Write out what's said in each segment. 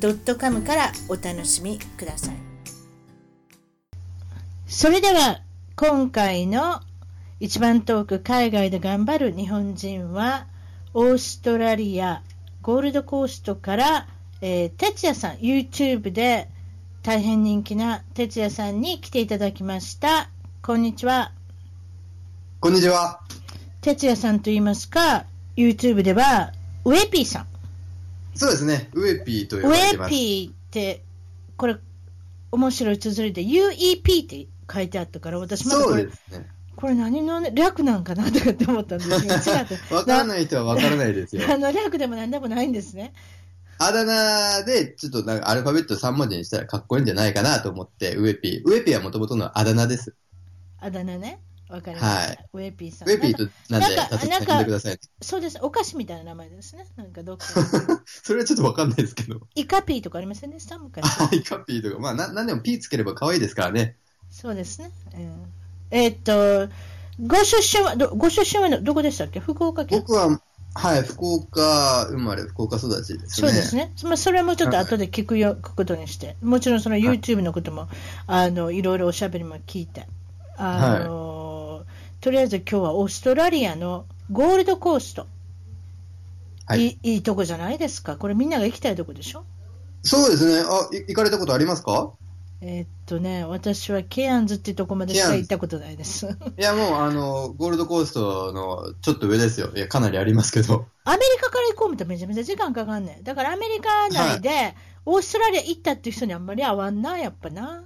.com からお楽しみください。それでは今回の一番トーク海外で頑張る日本人はオーストラリアゴールドコーストから、えー、哲也さん。YouTube で大変人気な哲也さんに来ていただきました。こんにちは。こんにちは。哲也さんと言いますか YouTube ではウェピーさんそうですね。ウエピーと呼ばれてます。ウェピーってこれ面白い綴りで UEP って書いてあったから私まだそうこれですね。これ何の略なんかなとかって思ったんですけど 違ってわからない人はわからないですよ。あの略でも何でもないんですねあだ名で、ちょっとなんかアルファベット3文字にしたらかっこいいんじゃないかなと思って、ウエピー。ウエピーはもともとのあだ名です。あだ名ねわかりました、はい。ウェピーさん。ウエピーとなんで、なんかなんか呼んでください。そうです。お菓子みたいな名前ですね。なんかどっか。それはちょっとわかんないですけど。イカピーとかありませんでした昔ハイカピーとか、まあな、なんでもピーつければ可愛いですからね。そうですね、うん。えーっとご出身はどご出身はどこでしたっけ？福岡県。僕は、はい、福岡生まれ、福岡育ちですね。そうですね。まあ、それはもうちょっと後で聞くよ、聞くことにして。もちろんその YouTube のことも、あの、いろいろおしゃべりも聞いて。あの、とりあえず今日はオーストラリアのゴールドコースト。はいいいいとこじゃないですか？これみんなが行きたいとこでしょ？そうですね。あ、い行かれたことありますか？えーっとね、私はケアンズっていうとこまでしか行ったことないです。いや、もう、あの、ゴールドコーストのちょっと上ですよ。いや、かなりありますけど。アメリカから行こうみたらめちゃめちゃ時間かかんねん。だからアメリカ内で、オーストラリア行ったっていう人にあんまり合わんな、やっぱな。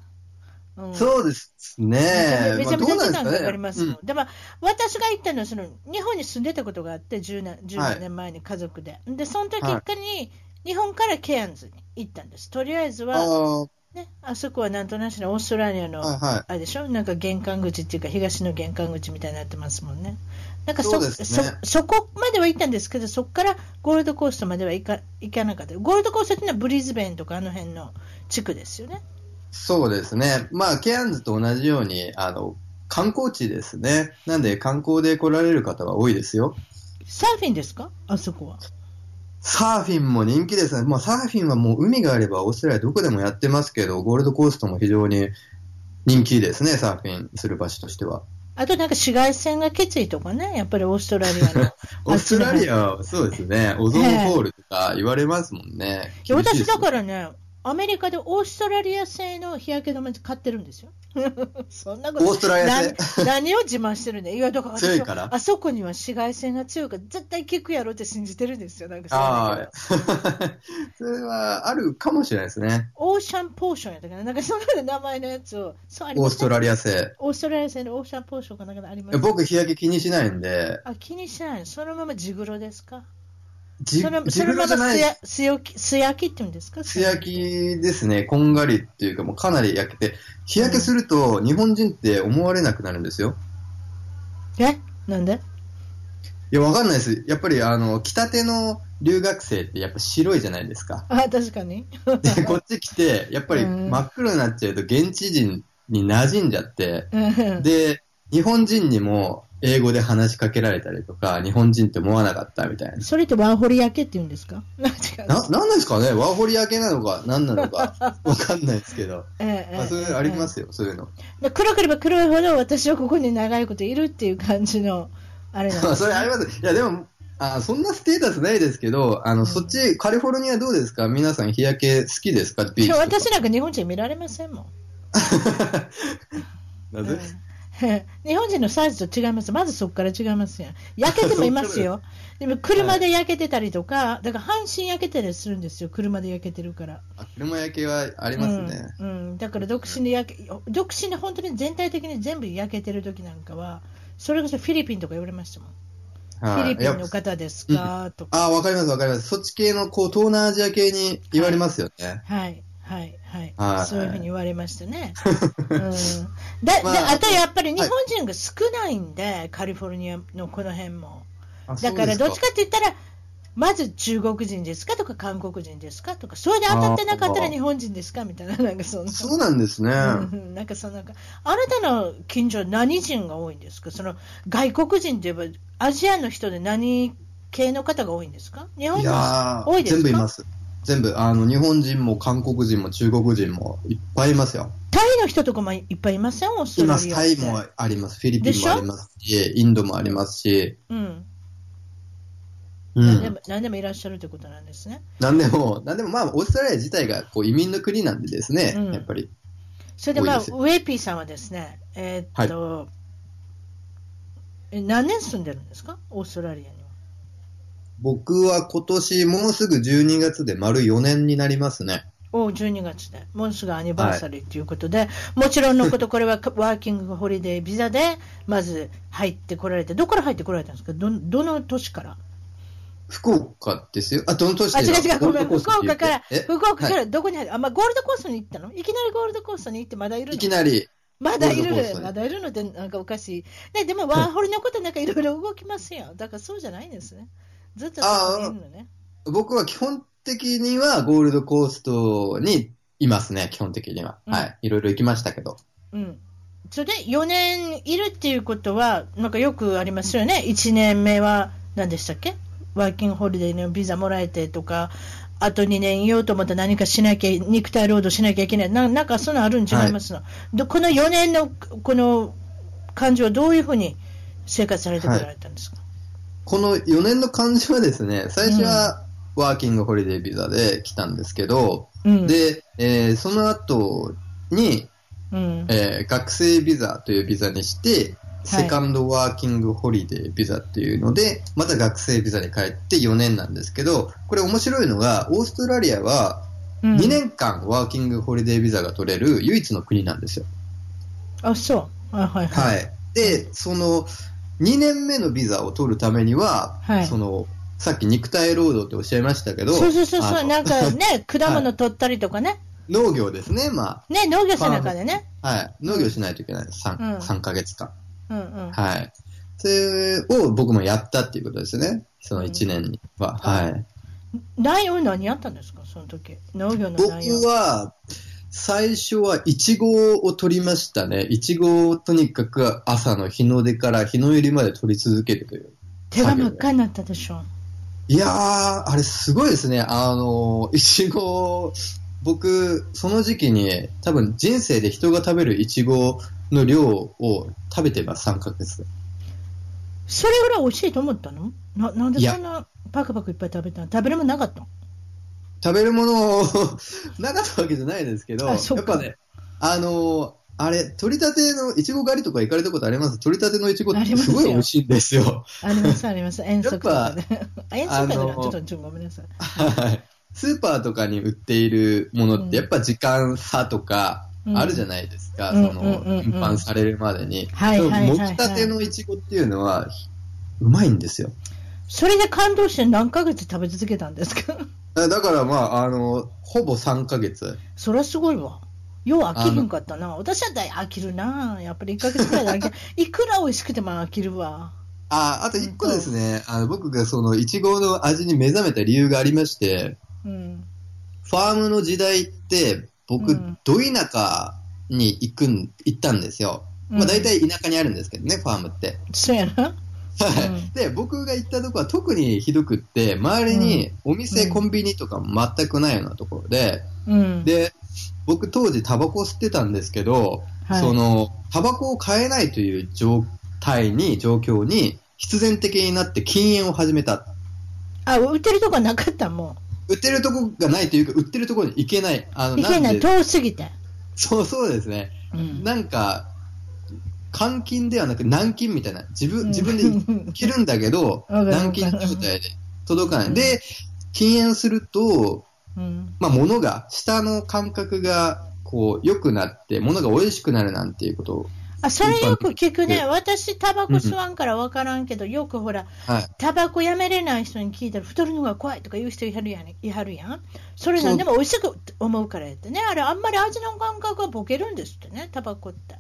うんそうですね。めちゃめちゃ時間かかりますもん。でも、私が行ったのはその、日本に住んでたことがあって、10年 ,10 はい年前に家族で。で、その時はいに、日本からケアンズに行ったんです。とりあえずは、ね、あそこはなんとなしのオーストラリアの、あれでしょ？なんか玄関口っていうか、東の玄関口みたいになってますもんね。なんかそねそそこまでは行ったんですけど、そこからゴールドコーストまでは行か行かなかった。ゴールドコーストっていうのはブリズベンとかあの辺の地区ですよね。そうですね。まあ、ケアンズと同じように、あの、観光地ですね。なんで、観光で来られる方は多いですよ。サーフィンですか？あそこは。サーフィンも人気ですね。まあ、サーフィンはもう海があればオーストラリアどこでもやってますけど、ゴールドコーストも非常に人気ですね、サーフィンする場所としては。あとなんか紫外線がきついとかね、やっぱりオーストラリアの。オーストラリアはそうですね、オゾンホールとか言われますもんね。いや私だからね、アメリカでオーストラリア製の日焼け止め買ってるんですよ。そんなことオーストラリア製？何何を自慢してるんだ いや、だから強いから？あそこには紫外線が強いから絶対効くやろって信じてるんですよ。なんかあ それはあるかもしれないですね。オーシャンポーションやったかな？なんかその名前のやつを。そうありオーストラリア製。オーストラリア製のオーシャンポーションかなんかあります僕、日焼け気にしないんで、あ、気にしない。そのまま地黒ですか？じその自そのま分じゃないま素焼き素焼きって言うんですか？素焼きですね、こんがりっていうか、もうかなり焼けて、日焼けすると日本人って思われなくなるんですよ。え？なんで？いや、わかんないです。やっぱり、あの、来たての留学生ってやっぱ白いじゃないですか。あ、確かに。で、こっち来て、やっぱりうん真っ黒になっちゃうと現地人に馴染んじゃって、うんで、日本人にも英語で話しかけられたりとか、日本人って思わなかったみたいな。それってワーホリ焼けって言うんですか？な、なんですかね？ワーホリ焼けなのか、何なのか、わかんないですけど。ええまあ、そういうのありますよ、そういうの。で黒ければ黒いほど私はここに長いこといるっていう感じの、あれなんです、それあります。いや、でも、あそんなステータスないですけど、あの、うんそっち、カリフォルニアどうですか？皆さん日焼け好きですか？ビーチ。私なんか日本人見られませんもん。なぜ、うん 日本人のサイズと違います。まずそこから違いますやん。焼けてもいますよ。でも車で焼けてたりとか、だから半身焼けてたりするんですよ。車で焼けてるから。あ車焼けはありますね。うんうん、だから独身で焼け、独身で本当に全体的に全部焼けてる時なんかは、それこそフィリピンとか言われましたもん。フィリピンの方ですか？とか。ああ、わかりますわかります。そっち系の、こう、東南アジア系に言われますよね。はい。はい、はい。はいそういうふうに言われましたね。うん、だ、まあであとやっぱり日本人が少ないんで、カリフォルニアのこの辺も。あだからどっちかって言ったら、まず中国人ですかとか韓国人ですかとか、それで当たってなかったら日本人ですかみたいな、なんかそんな。そうなんですね。うんなんかそのなんかあなたの近所、何人が多いんですか、その外国人といえば、アジアの人で何系の方が多いんですか、日本い人多いですか？全部います。全部、あの、日本人も韓国人も中国人もいっぱいいますよ。タイの人とかもいっぱいいません、オーストいます。ラリアタイもあります。フィリピンもありますし、インドもありますし、うんうん。何でも何でもいらっしゃるということなんですね。なんでも、なんでもまあ、オーストラリア自体がこう移民の国なんでですね、うんやっぱり。それで、まあ、ウェイピーさんはですね、えーっと、え何年住んでるんですか、オーストラリアには。僕は今年もうすぐ12月で丸4年になりますね。お12月で、もうすぐアニバーサリーということで、もちろんのこと、これはワーキングホリデービザで、まず入ってこられて、どこから入ってこられたんですか、どどの都市から？福岡ですよ。あ、どの年あ、違う違う、ごめん、福岡から。福岡かはらどこに入る、あ、まあ、ゴールドコーストに行ったの？いきなりゴールドコーストに行って、まだいるの？いきなり、まだいる、まだいるのってなんかおかしい。ね、でもワーホリのことなんかいろいろ動きますよ。だからそうじゃないんですね。ずっとそこにいるのね。僕は基本的にはゴールドコーストにいますね、基本的には。うんはい。いろいろ行きましたけど。うん。それで4年いるっていうことは、なんかよくありますよね？1年目は何でしたっけ？ワーキングホリデーのビザもらえてとか、あと2年いようと思ったら何かしなきゃ、肉体労働しなきゃいけない。ななんかそのあるん違いますの、でこの4年のこの感じはどういうふうに生活されてこられたんですか、この4年の感じはですね、最初はワーキングホリデービザで来たんですけど、うん。で、えーその後に、うん。えー学生ビザというビザにして、はいセカンドワーキングホリデービザっていうので、また学生ビザに帰って4年なんですけど、これ面白いのが、オーストラリアはうん2年間ワーキングホリデービザが取れる唯一の国なんですよ。あ、そう。あはいはい。はい。で、その2年目のビザを取るためには、はいその、さっき肉体労働っておっしゃいましたけど、そうそうそうそう、なんかね、果物取ったりとかね、農業ですね、まね、農業者の中でね。あ。はい。農業しないといけないです。3, うん3ヶ月間。うんうん。はい。それを僕もやったっていうことですね。その1年には。はい。内容何やったんですか、その時農業の僕内容。は、最初はイチゴを取りましたね。イチゴをとにかく朝の日の出から日の入りまで取り続けるという。手が真っ赤になったでしょ。いやー、あれすごいですね。あの、イチゴ、僕、その時期に多分人生で人が食べるイチゴの量を食べてます、3ヶ月。それぐらい美味しいと思ったの？ななんでそんなパクパクいっぱい食べたの？食べるもんなかったの？食べるもの なかったわけじゃないですけど、やっぱね、あのあれ、取り立てのいちご狩りとか行かれたことあります？取り立てのいちごってすごい美味しいんですよ。あります、あります。遠足とかで。あ遠足かであのちょっとちょっとごめんなさい。はいスーパーとかに売っているものうんって、やっぱ時間差とかうんあるじゃないですか、うんその、運搬されるまでに。はいはい持ちたてのいちごっていうのは、うまいんですよ。それで感動して何ヶ月食べ続けたんですか？だだからまあ、あの、ほぼ3ヶ月。それはすごいわ。よう飽きるんかったな。私はだい飽きるな。やっぱり1ヶ月くらいで飽きる。いくら美味しくても飽きるわ。あ、あと一個ですね、あの僕がそのいちごの味に目覚めた理由がありまして、うん。ファームの時代って、僕、うんど田舎に行くん、行ったんですよ。うんまあ大体田舎にあるんですけどね、ファームって。そうやな。はいで、僕が行ったとこは特にひどくって、周りにお店、うんコンビニとかも全くないようなところで、うん。で、僕当時タバコ吸ってたんですけど、はいその、タバコを買えないという状態に、状況に、必然的になって禁煙を始めた。あ、売ってるとこなかったも売ってるとこがないというか、売ってるところに行けない。あのん。いけない、遠すぎて。そうそうですね。うん。なんか、監禁ではなく軟禁みたいな。自分、うん自分で行けるんだけど、軟禁状態で届かなうんい。で、禁煙すると、うん。まあ、物が、舌の感覚が、こう、良くなって、物が美味しくなるなんていうことあ、それよく聞くね。私、タバコ吸わんから分からんけど、よくほら、はい。タバコやめれない人に聞いたら、太るのが怖いとか言う人いはるやん。いはるやん。それなんでも美味しく思うからやってね。あれ、あんまり味の感覚がボケるんですってね、タバコって。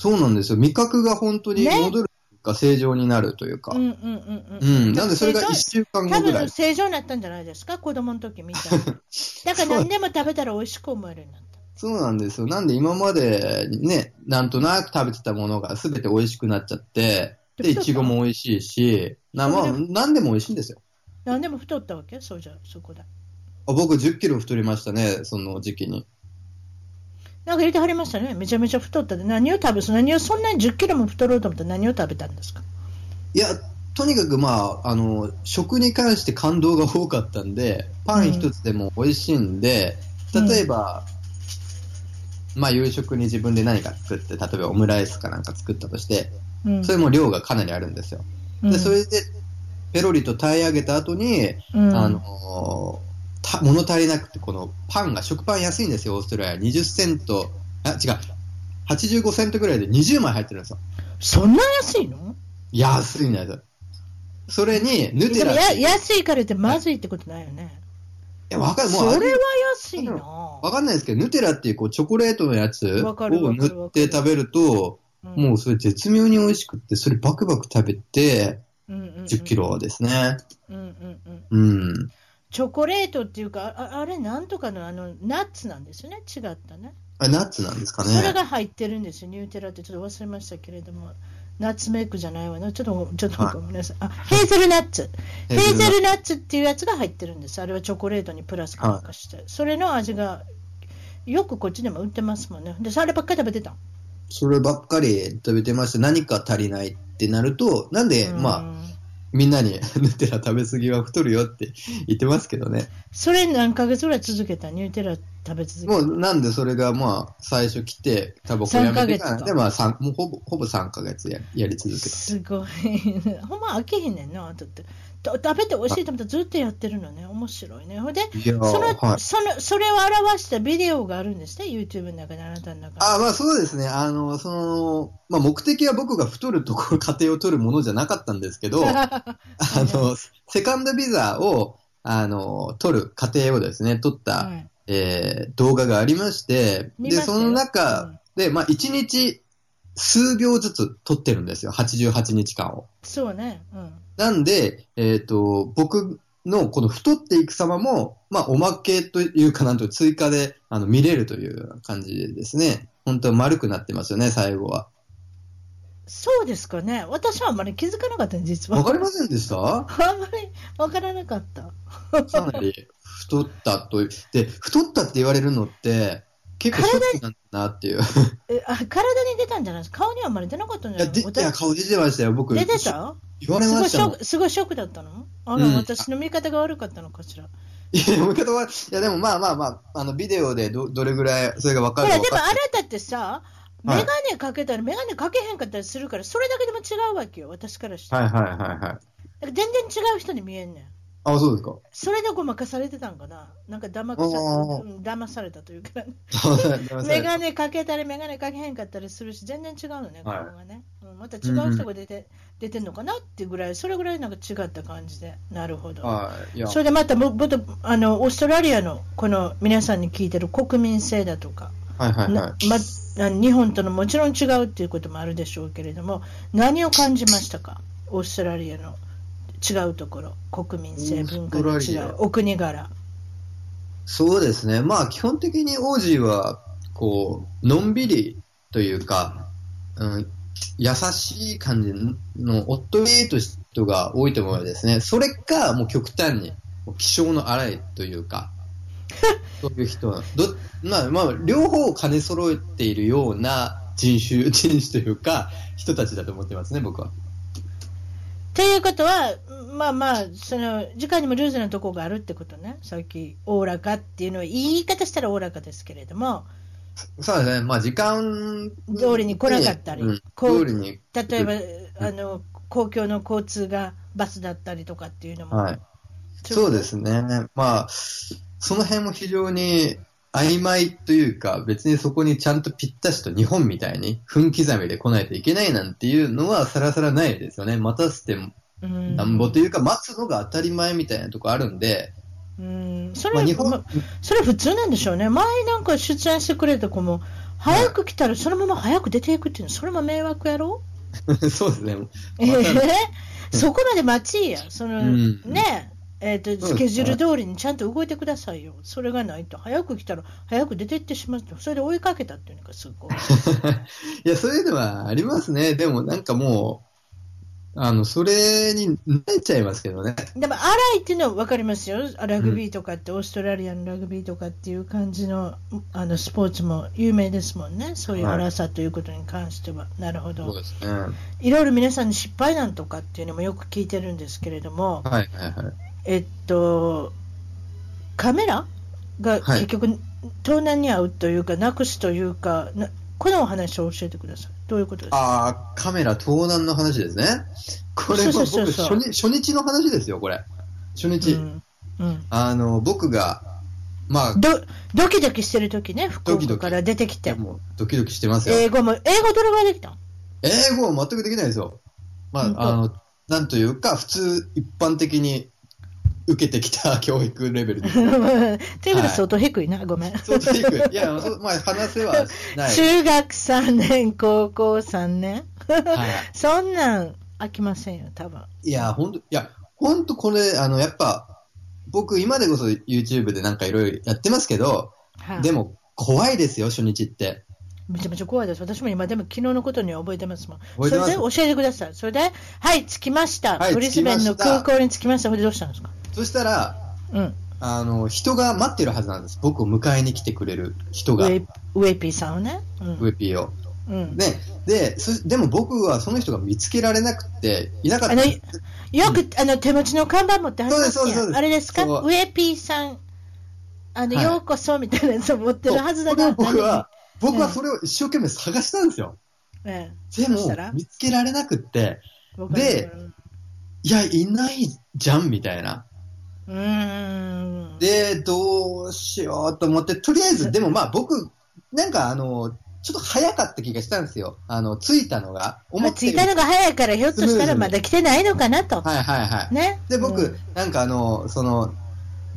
そうなんですよ。味覚が本当にね戻るか、正常になるというか。うんうんうんう。うんん。なんでそれが1週間多後ぐらい分。正常になったんじゃないですか、子供の時みたいに。だから何でも食べたら美味しく思えるようになった。そうなんですよ。なんで今までね、なんとなく食べてたものが全て美味しくなっちゃって、で、いちごも美味しいし、なまあ、何でも美味しいんですよ。何でも太ったわけ？そうじゃ、そこだ。あ僕10キロ太りましたね、その時期に。なんか言ってはりましたね。めちゃめちゃ太ったで。何を食べす何をそんなに10キロも太ろうと思ったら何を食べたんですか？いや、とにかくまあ、あの、食に関して感動が多かったんで、パン一つでも美味しいんで、うん例えば、まあ夕食に自分で何か作って、例えばオムライスかなんか作ったとして、うんそれも量がかなりあるんですよ。うんで、それで、ペロリと耐え上げた後に、うんあのた物足りなくて、このパンが、食パン安いんですよ、オーストラリア。20セント、あ、違う、85セントぐらいで20枚入ってるんですよ。そんな安いの？安いんですよ。それに、ヌテラっていう安いから言ってまずいってことないよね。いや、わかる、もそうれは味安いな。わかんないですけど、ヌテラっていうこうチョコレートのやつを塗って食べると、うんもうそれ絶妙に美味しくって、それバクバク食べて、うんうんうん10キロですね。うんうんうんうん。チョコレートっていうか、ああれ、なんとかのあのナッツなんですよね、違ったね。あれ、ナッツなんですかね。それが入ってるんですよ、ニューテラってちょっと忘れましたけれども、ナッツメイクじゃないわな、ちょっとちょっとはいごめんなさい、あヘーゼルナッツ、ヘーゼルナッツ。っていうやつが入ってるんです、あれはチョコレートにプラスかなんかして、それの味がよくこっちでも売ってますもんね、でそればっかり食べてた。そればっかり食べてまして、何か足りないってなると、なんで、うん。まあ、みんなに ヌテラ食べ過ぎは太るよって言ってますけどね。それ何ヶ月ぐらい続けた、ニューテラ食べ続けた？もうなんでそれがまあ、最初来て、タバコやめてから、3ヶ月かで、まあ、もうほぼ、ほぼ3ヶ月ややり続けた。すごい、ほんま飽きへんねんな、あとって。と食べて美味しいと思ったらずっとやってるのね、面白いね。ほんで、その、はい。そのそれを表したビデオがあるんですね、YouTube の中で、あなたの中で。あまあそうですね。あの、その、まあ目的は僕が太るところ、過程を取るものじゃなかったんですけど、あの、セカンドビザを、あの、取る過程をですね、取った、はいえー動画がありまして、で、その中で、まあ1日数秒ずつ撮ってるんですよ。88日間を。そうね、うん。なんで、えっ、と、僕のこの太っていく様も、まあ、おまけというかなんと追加であの見れるという感じでですね、本当は丸くなってますよね、最後は。そうですかね、私はあんまり気づかなかったね、実は。わかりませんでした？あんまり分からなかった。かなり太ったという。で、太ったって言われるのって、結構ショックなんだなっていう。えあ体に出たんじゃないですか？顔にはあんまり出なかったんじゃないでいや顔出てましたよ、僕。出てた？言われすごましたもんいショッ。クすごいショックだったの？あら、うん私の見方が悪かったのかしら？いや、読み方は、いや、でもまあまあまあ、あの、ビデオでど、どれぐらい、それがわかるかわかるでもあなたってさ、メガネかけたらメガネかけへんかったりするから、それだけでも違うわけよ、私からして。はいはいはいはい。全然違う人に見えんねん。あ、そうですか。それでごまかされてたんかな。なんか騙かさ騙されたというか、メメガネかけたり、メガネかけへんかったりするし、全然違うのね、顔はい。がね。うんまた違う人が出て,、出てんのかなっていうぐらい、それぐらいなんか違った感じで、なるほど。はい。それでまたも、とあのオーストラリアのこの皆さんに聞いてる国民性だとか、はいはいなはま、あ日本とのもちろん違うっていうこともあるでしょうけれども、何を感じましたか、オーストラリアの違うところ、国民性、文化の違トラリアう、お国柄。い。そうですね。まあ、基本的にオージーは、こう、のんびりというか、うん、優しい感じの、おっとりとした人が多いと思うんですね。それか、もう極端に、気性の荒いというか、そういう人はど、まあ、まあ、両方を兼ね揃えているような人種、人種というか、人たちだと思ってますね、僕は。ということは、まあまあ、その時間にもルーズなところがあるってことね、さっき、おおらかっていうのは、言い方したらおおらかですけれども、そうですね。まあ、時間通りに来なかったりうんこう通りに。例えば、あの公共の交通がバスだったりとかっていうのも、はい。そうですね。まあ、その辺も非常に曖昧というか、別にそこにちゃんとぴったしと日本みたいに分刻みで来ないといけないなんていうのはさらさらないですよね。待たせてうんなんぼというか、待つのが当たり前みたいなとこあるんで、うんそれは、まあ日本まそれは普通なんでしょうね。前なんか出演してくれた子も、早く来たらそのまま早く出ていくっていうの、それも迷惑やろ？そうですね。えわかるえ そこまで待ちや。その、うんねえ。えーとそうですねスケジュール通りにちゃんと動いてくださいよ。それがないと、早く来たら早く出ていってしまって、それで追いかけたっていうのがすごい。いや、そういうのはありますね。でもなんかもう、あの、それに慣れちゃいますけどね。でも、荒いっていうのは分かりますよ。ラグビーとかって、オーストラリアのラグビーとかっていう感じのあのスポーツも有名ですもんね。そういう荒さということに関しては。なるほど。そうですね。いろいろ皆さんに失敗談とかっていうのもよく聞いてるんですけれども、はいはいはい。えっと、カメラがはい結局、盗難に遭うというか、なくすというか、なこのお話を教えてください。どういうことですか？ああ、カメラ盗難の話ですね。これはそそうそうそう初日、初日の話ですよ、これ。初日。うんうんあの、僕が、まあ、どドキドキしてるときね、福ドキドキ岡から出てきて、もうドキドキしてますよ。英語も、英語どれぐらいできた？ん英語は全くできないですよ。まあ、あの、なんというか、普通、一般的に受けてきた教育レベルです。ということは相当低いな、ごめん。そう低い。いや、まあ、話せはない。中学3年、高校3年、はい そんなん飽きませんよ、多分いや、ほんと、いや、ほんとこれ、あの、やっぱ、僕、今でこそ YouTube でなんかいろいろやってますけど、はいでも、怖いですよ、初日って。めちゃめちゃ怖いです。私も今でも昨日のことには覚えてますもん。それで教えてください。それで、はい、着きました。はいブリスベンの空港に着きました。それでどうしたんですか？そしたら、うん。あの、人が待ってるはずなんです。僕を迎えに来てくれる人が、ウウェイウェイピーさんをね。うん。ェピーを。うん、ね、で、そでも僕はその人が見つけられなくて、いなかったあの。よく、あの、手持ちの看板持ってはりですそうですそうですあれですか？ウェイピーさん、あの、はいようこそみたいなやつを持ってるはずだな。僕は、僕はうんそれを一生懸命探したんですよ。何、えでも見つけられなくって、でいや、いないじゃん、みたいな。うーん。で、どうしようと思って、とりあえず、でもまあ僕、なんかあの、ちょっと早かった気がしたんですよ。あの、着いたのが。まあ、思ってる着いたのが早いから、ひょっとしたらまだ来てないのかなと。はいはいはい。ね。で、僕、うんなんかあの、その、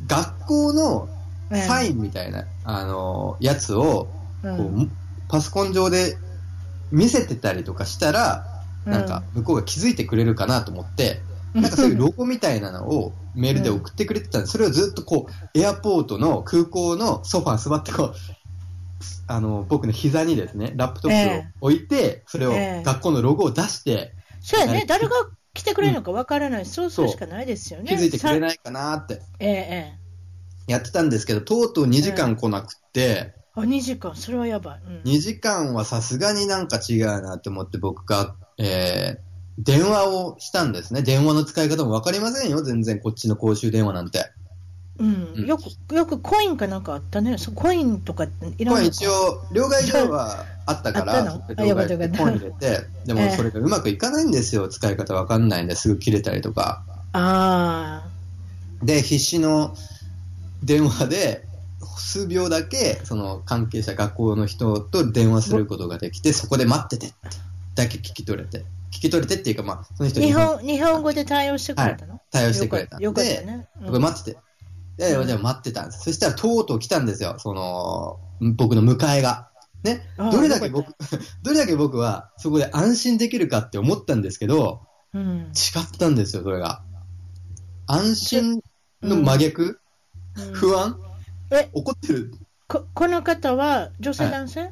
学校のうんサインみたいな、あの、やつを、うんパソコン上で見せてたりとかしたら、なんか向こうが気づいてくれるかなと思って、なんかそういうロゴみたいなのをメールで送ってくれてた。んで、それをずっとこう、エアポートの空港のソファー座ってこう、あの、僕の膝にですね、ラップトップを置いて、それをええ。学校のロゴを出して、そうやね、はい。誰が来てくれるのかわからない、そうするしかないですよね。気づいてくれい。ないかなって。えええやってたんですけど、とうとう2時間来なくて、え。あ、2時間、それはやばい。うん。2時間はさすがになんか違うなって思って僕が、えー、電話をしたんですね。電話の使い方もわかりませんよ。全然こっちの公衆電話なんて。うんうんよく、よくコインかなんかあったね。そうコインとかいら一応、両替所はあったから、コイン入れて、でもそれがうまくいかないんですよ。使い方わかんないんですぐ切れたりとか。あで、必死の電話で、数秒だけ、その関係者、学校の人と電話することができて、そこで待っててって、だけ聞き取れて。聞き取れてっていうか、まあ、そのあ。人日本、日本語で対応してくれたの、対応してくれたんで、よかったね。うん。僕待ってて。で、うん。じゃあ待ってたんです。そしたらとうとう来たんですよ、その、僕の迎えが。ね、どれだけ僕 どれだけ僕はそこで安心できるかって思ったんですけど、うん。違ったんですよ、それが。安心の真逆、うん。不安？え？怒ってる？ここの方は女性、はい。男性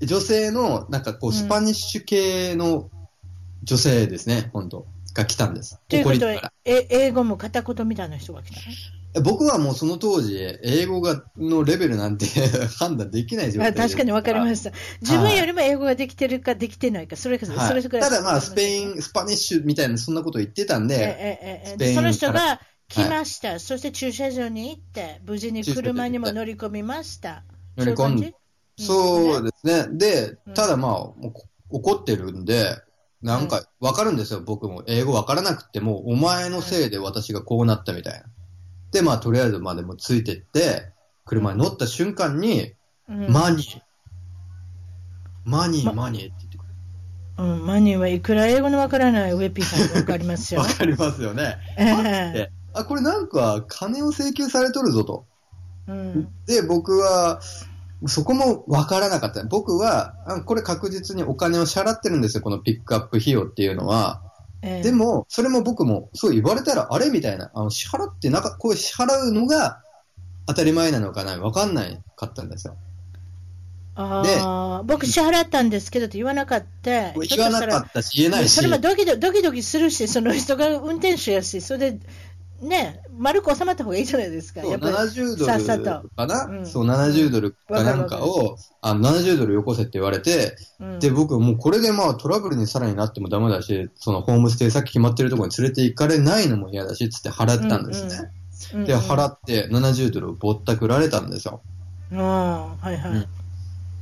女性の、なんかこう、うん。スパニッシュ系の女性ですね、本当。が来たんです。ということは。え、英語も片言みたいな人が来た僕はもうその当時、英語がのレベルなんて 判断できない状態で。確かにわかりました。自分よりも英語ができてるかできてないか、それか、はい。それくらい。ただまあ、スペイン、スパニッシュみたいな、そんなこと言ってたんええで、ええええその人が来ました、そして駐車場に行って、無事に車にも乗り込みました。乗り込んで、そうですね。でうん、ただまあ、怒ってるんで、なんかわかるんですよ、僕も。英語わからなくても、お前のせいで私がこうなったみたいな。で、まあ、とりあえずまあでもついてって、車に乗った瞬間に、うんマニー、マニー、まマニーって言ってくうん、マニーはいくら英語のわからないウェピーさんがわかりまする。よわ。かりますよね。えであ、これなんか金を請求されとるぞと。えうんで、僕は、そこもわからなかった。僕は、あこれ確実にお金を支払ってるんですよ、このピックアップ費用っていうのは。ええでも、それも僕も、そう言われたら、あれみたいな、あの、支払ってなか、こう支払うのが当たり前なのかな、わかんないかったんですよ。ああ、僕支払ったんですけどって言わなかった。言わなかったし、言えないし。それもドキドキドキドキするし、その人が運転手やし、それで、ね、丸く収まった方がいいじゃないですか。そうやっぱり70ドさっさルと。かな、うんそう、70ドルかなんかを、あの、70ドルよこせって言われて、うんで、僕もうこれでまあトラブルにさらになってもダメだし、そのホームステイ先決まってるところに連れて行かれないのも嫌だし、つって払ったんですね。うんうんで、払って70ドルをぼったくられたんですよ。うん、はいはい。うん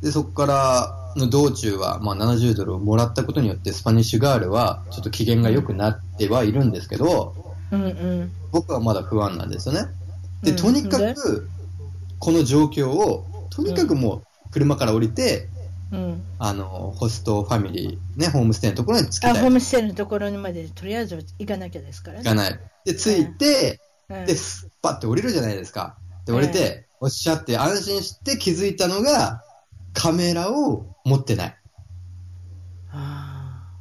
で、そこからの道中は、まあ70ドルをもらったことによって、スパニッシュガールはちょっと機嫌が良くなってはいるんですけど、うんうん。僕はまだ不安なんですよね。で、うんとにかで？く、この状況を、とにかくもう車から降りて、うん、あの、ホストファミリー、ね、ホームステイのところに着きあ、たい。ホームステイのところにまでとりあえず行かなきゃですからね。行かない。で、着いて、うんで、スッパって降りるじゃないですか。で、降りて、おっしゃって安心して気づいたのが、カメラを持ってない。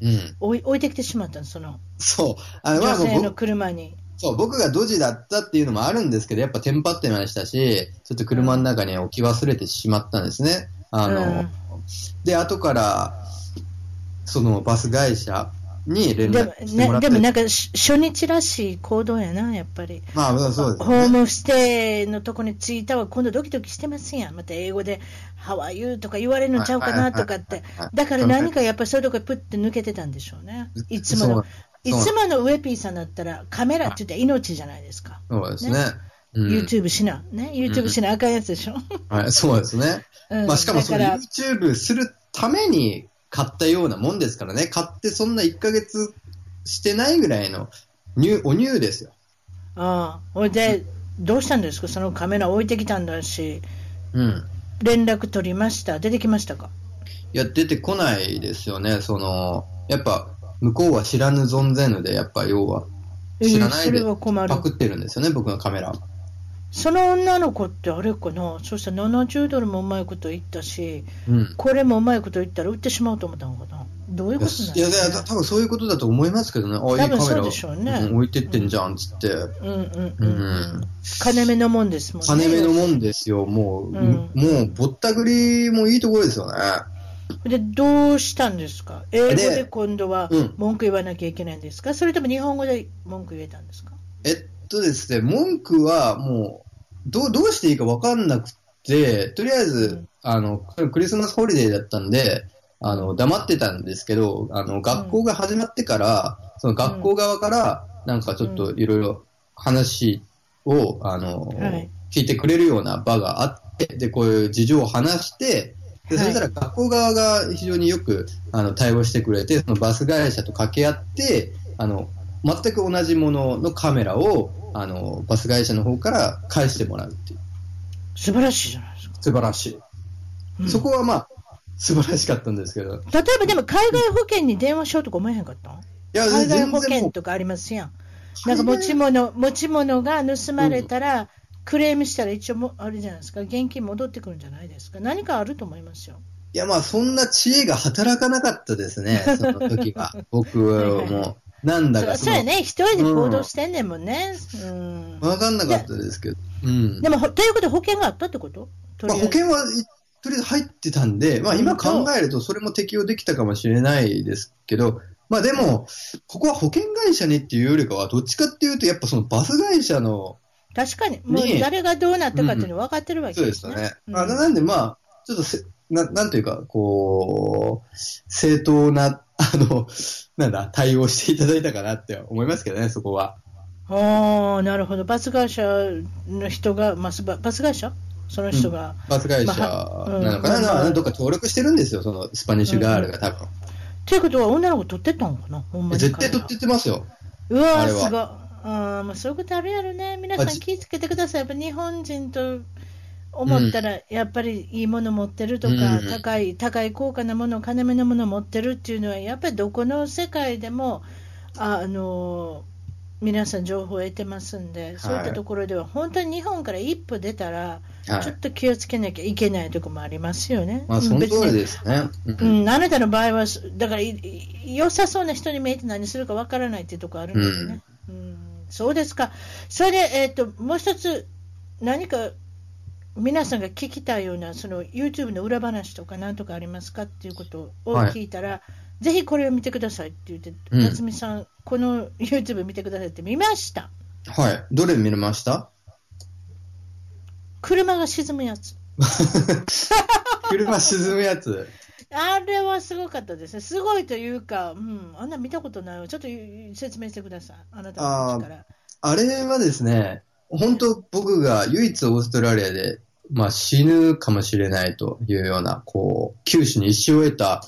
あうん。ー置い置いてきてしまったのそのそう。あの、女性の僕車に。そう、僕がドジだったっていうのもあるんですけど、やっぱテンパってましたし、ちょっと車の中に置き忘れてしまったんですね。あの、うんで、後から、そのバス会社に連でも絡してもらって。ね、でもなんかし初日らしい行動やな、やっぱり。まあ、そうですホーね。ムステイのとこに着いたわ、今度ドキドキしてますやん。また英語で、ハワイユーとか言われるのちゃうかなとかって。だから何かやっぱりそういうとこプッて抜けてたんでしょうね。いつものいつものウェピーさんだったらカメラって言ったら命じゃないですか。そうですね。ねうん YouTube しな。ね。YouTube しなあかんやつでしょ。はい、そうですね。うんまあ、しかもその YouTube するために買ったようなもんですからね。買ってそんな1ヶ月してないぐらいのニュおニューですよ。ああ。ほいで、どうしたんですか？そのカメラ置いてきたんだし、うん。連絡取りました？出てきましたか？いや、出てこないですよね。その、やっぱ、向こうは知らぬ存ぜぬで、やっぱ要は、えー知らないでパクってるんですよね、僕のカメラ。その女の子ってあれかな？そしたら70ドルもうまいこと言ったし、うん。これもうまいこと言ったら売ってしまうと思ったのかな？どういうことなんいや、いですかや多分そういうことだと思いますけどね。あ、いいカメラ多分そうでしょうねん置いてってんじゃん、つって。うんうんううん。ん。金目のもんですもんね。金目のもんですよ、もう。うんもう、ぼったくりもいいところですよね。で、どうしたんですか？英語でで今度はうん文句言わなきゃいけないんですか？それとも日本語で文句言えたんですか？えっとですね、文句はもう、どう、どうしていいかわかんなくて、とりあえず、うん。あの、クリスマスホリデーだったんで、あの、黙ってたんですけど、あの、学校が始まってから、その学校側から、なんかちょっといろいろ話を、あの、はい。聞いてくれるような場があって、で、こういう事情を話して、で、そしたら学校側が非常によく、あの、対応してくれて、そのバス会社と掛け合って、あの、全く同じもののカメラを、あの、バス会社の方から返してもらうっていう。素晴らしいじゃないですか。素晴らしい。うんそこはまあ、素晴らしかったんですけど。い例えばでも海外保険に電話しようとか思えへんかったや、海外保険とかありますやん。なんか持ち物、持ち物が盗まれたら、クレームしたら一応も、あれじゃないですか、現金戻ってくるんじゃないですか。何かあると思いますよ。いやまあ、そんな知恵が働かなかったですね、その時は。僕はもう、なんだそかその、そうやね、一人で行動してんねんもんね。うん。わかんなかったですけど。うん。でも、ほということは保険があったってこと？まあ、保険はいとりあえず入ってたんで、まあ、今考えるとそれも適用できたかもしれないですけど、まあでも、ここは保険会社にっていうよりかは、どっちかっていうと、やっぱそのバス会社の、確かに、もうね誰がどうなったかっていうの分かってるわけそうでね。ですすよね。うんあなんでまあ、ちょっとせ、ななんというか、こう、正当な、あの、なんだ、対応していただいたかなって思いますけどね、そこは。ああ、なるほど。バス会社の人が、まあ、ババス会社？その人が。バス会社なのかな、まあなどっか登録してるんですよ、そのスパニッシュガールが多分。っていうことは女の子取ってったのかな？ほんまに。絶対取ってってますよ。うわー、すごい。あーまあ、そういうことあるやろね。皆さん気をつけてください。やっぱ日本人と思ったら、やっぱりいいもの持ってるとか、うん高い、高い高価なもの、金目のもの持ってるっていうのは、やっぱりどこの世界でも、ああの、皆さん情報を得てますんで、そういったところでは、本当に日本から一歩出たら、はいちょっと気をつけなきゃいけないところもありますよね。まあ、その通り別にですね。ううんん、あなたの場合は、だから良さそうな人に見えて何するかわからないっていうところあるんですね。うんそうですか。それで、えっともう一つ、何か皆さんが聞きたいようなその YouTube の裏話とか何とかありますかっていうことをはい聞いたら、ぜひこれを見てくださいって言って、うん夏美さん、この YouTube 見てくださいって見ました。はい。どれ見れました？車が沈むやつ。車沈むやつ？あれはすごかったですね。すごいというか、うん、あんな見たことないわ。ちょっと説明してください。あなたの口から。あれはですね、本当僕が唯一オーストラリアで、まあ死ぬかもしれないというような、こう、九死に一生を得た、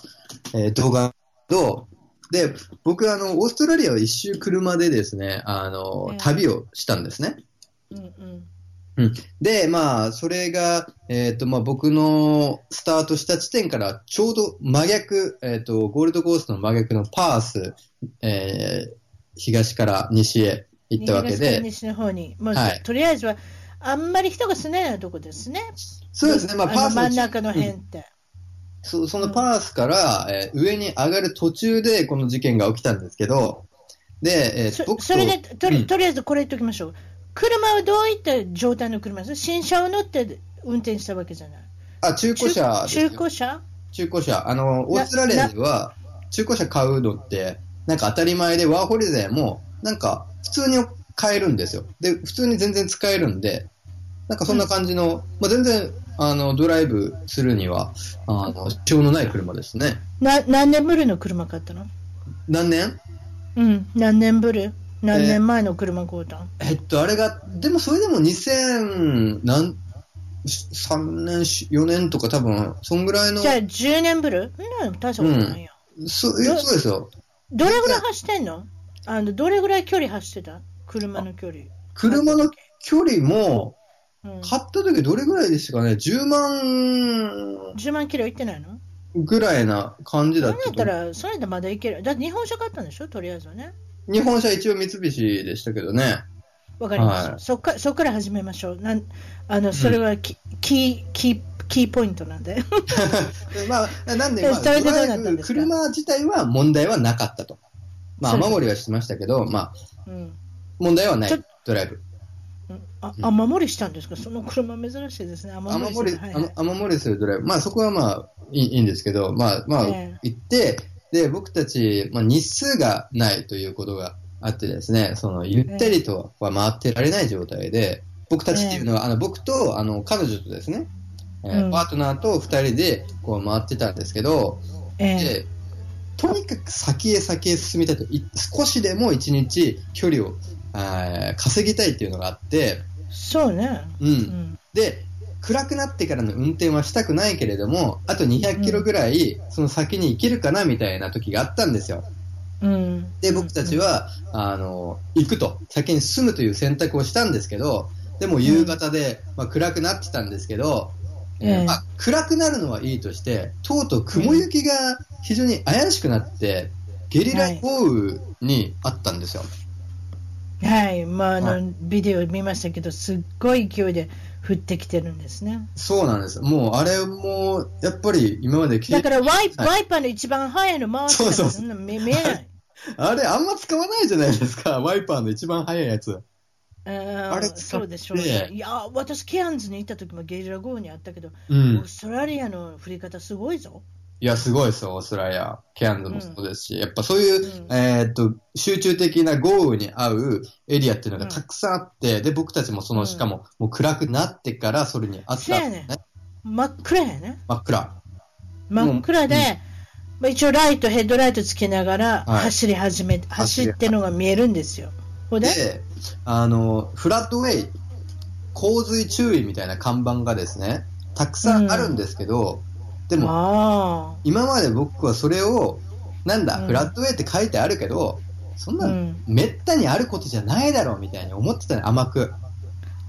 えー動画と、で、僕あの、オーストラリアを一周車でですね、あのええ、旅をしたんですね。うんうん。で、まあ、それが、えっ、と、まあ、僕のスタートした地点からちょうど真逆、えっ、と、ゴールドコーストの真逆のパース、えー東から西へ行ったわけで、東から西の方に、もうはい。とりあえずは、あんまり人が住んでないとこですね。そうですね、まあ、パーのス真ん中の辺うんって。そそのパースから、えー上に上がる途中でこの事件が起きたんですけど、で、えーそ僕とそれでとり、うんとりあえずこれ言っておきましょう。車はどういった状態の車です？新車を乗って運転したわけじゃない。あ、中古車中古車？中古車。あの、オーストラリアでは、中古車買うのって、なんか当たり前で、ワーホリデーも、なんか、普通に買えるんですよ。で、普通に全然使えるんで、なんかそんな感じの、まあ、全然、あの、ドライブするには、あの、支障のない車ですね。な何年ぶりの車買ったの？何年？うん、何年ぶり？何年前の車買うたん、えっと、あれが、でもそれでも2000、なん、3年、4年とか多分、そんぐらいの、じゃあ10年ぶり？うん、大したことないよ。そうそうですよ。どれぐらい走ってんの？あのどれぐらい距離走ってた？車の距離。車の距離も、うん、買った時どれぐらいでしたかね ?10 万10万キロ行ってないの？ぐらいな感じだそれったと。やったら、それやったらまだいける。だって日本車買ったんでしょ？とりあえずはね。日本車一応三菱でしたけどね。わかりました。はいそっかそっから始めましょう。なんあのそれはキ,、キーキーキーポイントなんで。まあ、なんで、まあ、それでったんですか？車自体は問題はなかったと。まあ、そうです雨漏りはしましたけど、まあ、うん問題はないドライブ。うんあうん。雨漏りしたんですか？その車珍しいですね。雨雨漏り、雨雨漏りするドライブ。まあ、そこはまあ、いいいいんですけど、まあ、まあ、え行って、で、僕たち、まあ、日数がないということがあってですね、その、ゆったりとは回ってられない状態で、僕たちっていうのは、あの、僕と、あの、彼女とですね、えーうん。パートナーと二人で、こう回ってたんですけど、ええ。で、とにかく先へ先へ進みたいと、い少しでも一日距離を、あー稼ぎたいっていうのがあって、そうね。うん。うんで、暗くなってからの運転はしたくないけれども、あと200キロぐらい、その先に行けるかなみたいな時があったんですよ。うん、で、僕たちは、あの、行くと、先に進むという選択をしたんですけど、でも夕方で、まあ、暗くなってたんですけど、えーええまあ、暗くなるのはいいとして、とうとう雲行きが非常に怪しくなって、ゲリラ豪雨にあったんですよ。はい、まああの、はビデオ見ましたけど、すっごい勢いで降ってきてるんですね。そうなんです。もう、あれも、やっぱり今まで経だからワイ、はいワイパーの一番速いの回ってたら見見えない。あれ、あんま使わないじゃないですか。ワイパーの一番速いやつ。ああれそうでしょうね。いや、私、ケアンズに行った時もゲリラ豪雨にあったけど、オうんー。ストラリアの降り方すごいぞ。いや、すごいですよ、オーストラリア。ケアンズもそうですし、やっぱそういう、うん。えーっと、集中的な豪雨に合うエリアっていうのがたくさんあって、で、僕たちもその、うん。しかも、もう暗くなってからそれにあったんですそうやね真っ暗やね。真っ暗。真っ暗で、うん。まあ、一応ライト、ヘッドライトつけながらはい。走り始め、走ってのが見えるんですよ。で、あの、フラットウェイ、洪水注意みたいな看板がですね、たくさんあるんですけど、でも、あ今まで僕はそれを、なんだ、うん。フラットウェイって書いてあるけど、そんな、うん。めったにあることじゃないだろうみたいに思ってたね、甘く。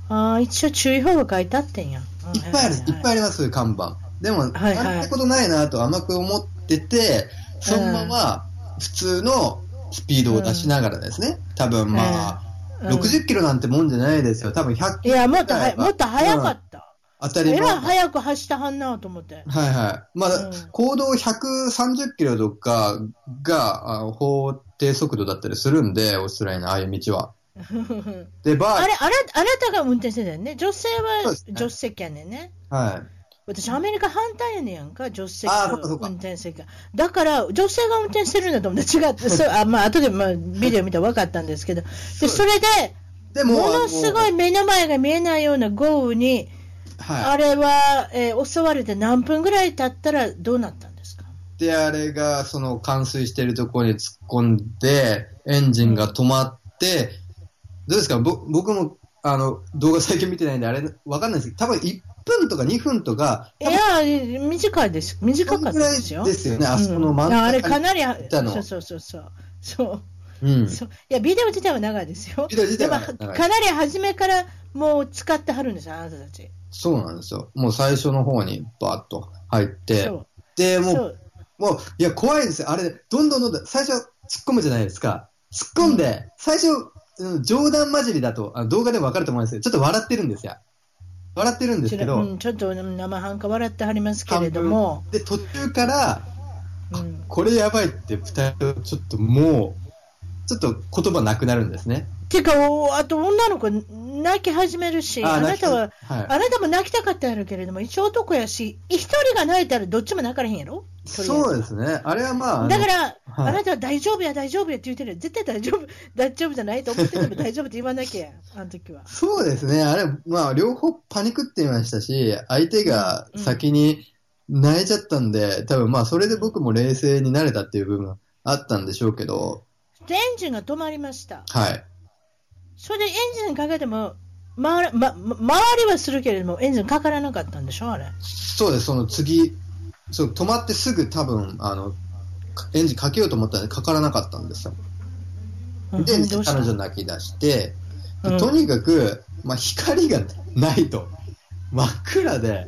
あ、ああ、一応注意報が書いてあってんや。いっぱいある、いっぱいあります、看板。でも、はいはい。なんてことないなと甘く思ってて、そのまま普通のスピードを出しながらですね、多分まあ、うん。60キロなんてもんじゃないですよ。多分100いキロや、もっともっと早かった。当たり前。えらいはい早く走ったはんなと思って。はい。まあ、うん行動130キロとかがあ法定速度だったりするんで、オーストラリアのああいう道は。で、バー、あれ、あれ、あなたが運転してたよね。女性は助手席やねんね。はい。私、アメリカ反対やねんやんか、助手席運転席が。だから、女性が運転してるんだと思って、違って、そうあまあ後で、まあ、ビデオ見たら分かったんですけど、でそれで、でも、ものすごい目の前が見えないような豪雨に、はい。あれは、えー襲われて何分ぐらい経ったらどうなったんですか？で、あれが、その、冠水してるところに突っ込んで、エンジンが止まって、どうですか？ぼ僕も、あの、動画最近見てないんで、あれ、わかんないですけど、多分1分とか2分とか、いや、短いです。短かったですよ。ですよねあそこの真ん中にうんあれかなり、たのそうそうそうそう。そううん。そういや、ビデオ自体は長いですよ。ビデオ自体はかなり初めからもう使ってはるんですよ、あなたたち。そうなんですよ。もう最初の方にバーッと入って。で、も、そううもう、いや、怖いですよ。あれ、どんどんどんどん、最初、突っ込むじゃないですか。突っ込んで、最初、うん冗談交じりだと、あ動画でもわかると思うんですけど、ちょっと笑ってるんですよ。笑ってるんですけど、うん、ちょっと生半可笑ってはりますけれども、で、途中から、うん、これやばいって二人とちょっともう、ちょっと言葉なくなるんですね。てか、おあと女の子泣き始めるし、あなたは、はい、あなたも泣きたかったやるけれども、一応男やし、一人が泣いたらどっちも泣かれへんやろ？そうですね。あれはまあ、だから、はいあなたは大丈夫や、大丈夫やって言ってるよ絶対大丈夫、大丈夫じゃないと思ってても大丈夫って言わなきゃ、あの時は。そうですね。あれ、まあ、両方パニックっていましたし、相手が先に泣いちゃったんで、多分まあ、それで僕も冷静になれたっていう部分あったんでしょうけど、でエンジンが止まりました。はい。それでエンジンかけても、回らま、ま回りはするけれども、エンジンかからなかったんでしょ、あれ。そうです、その次、そう、止まってすぐ多分、あの、エンジンかけようと思ったんでかからなかったんですよ。で、彼女泣き出して、うんとにかく、まあ、光がないと。真っ暗で、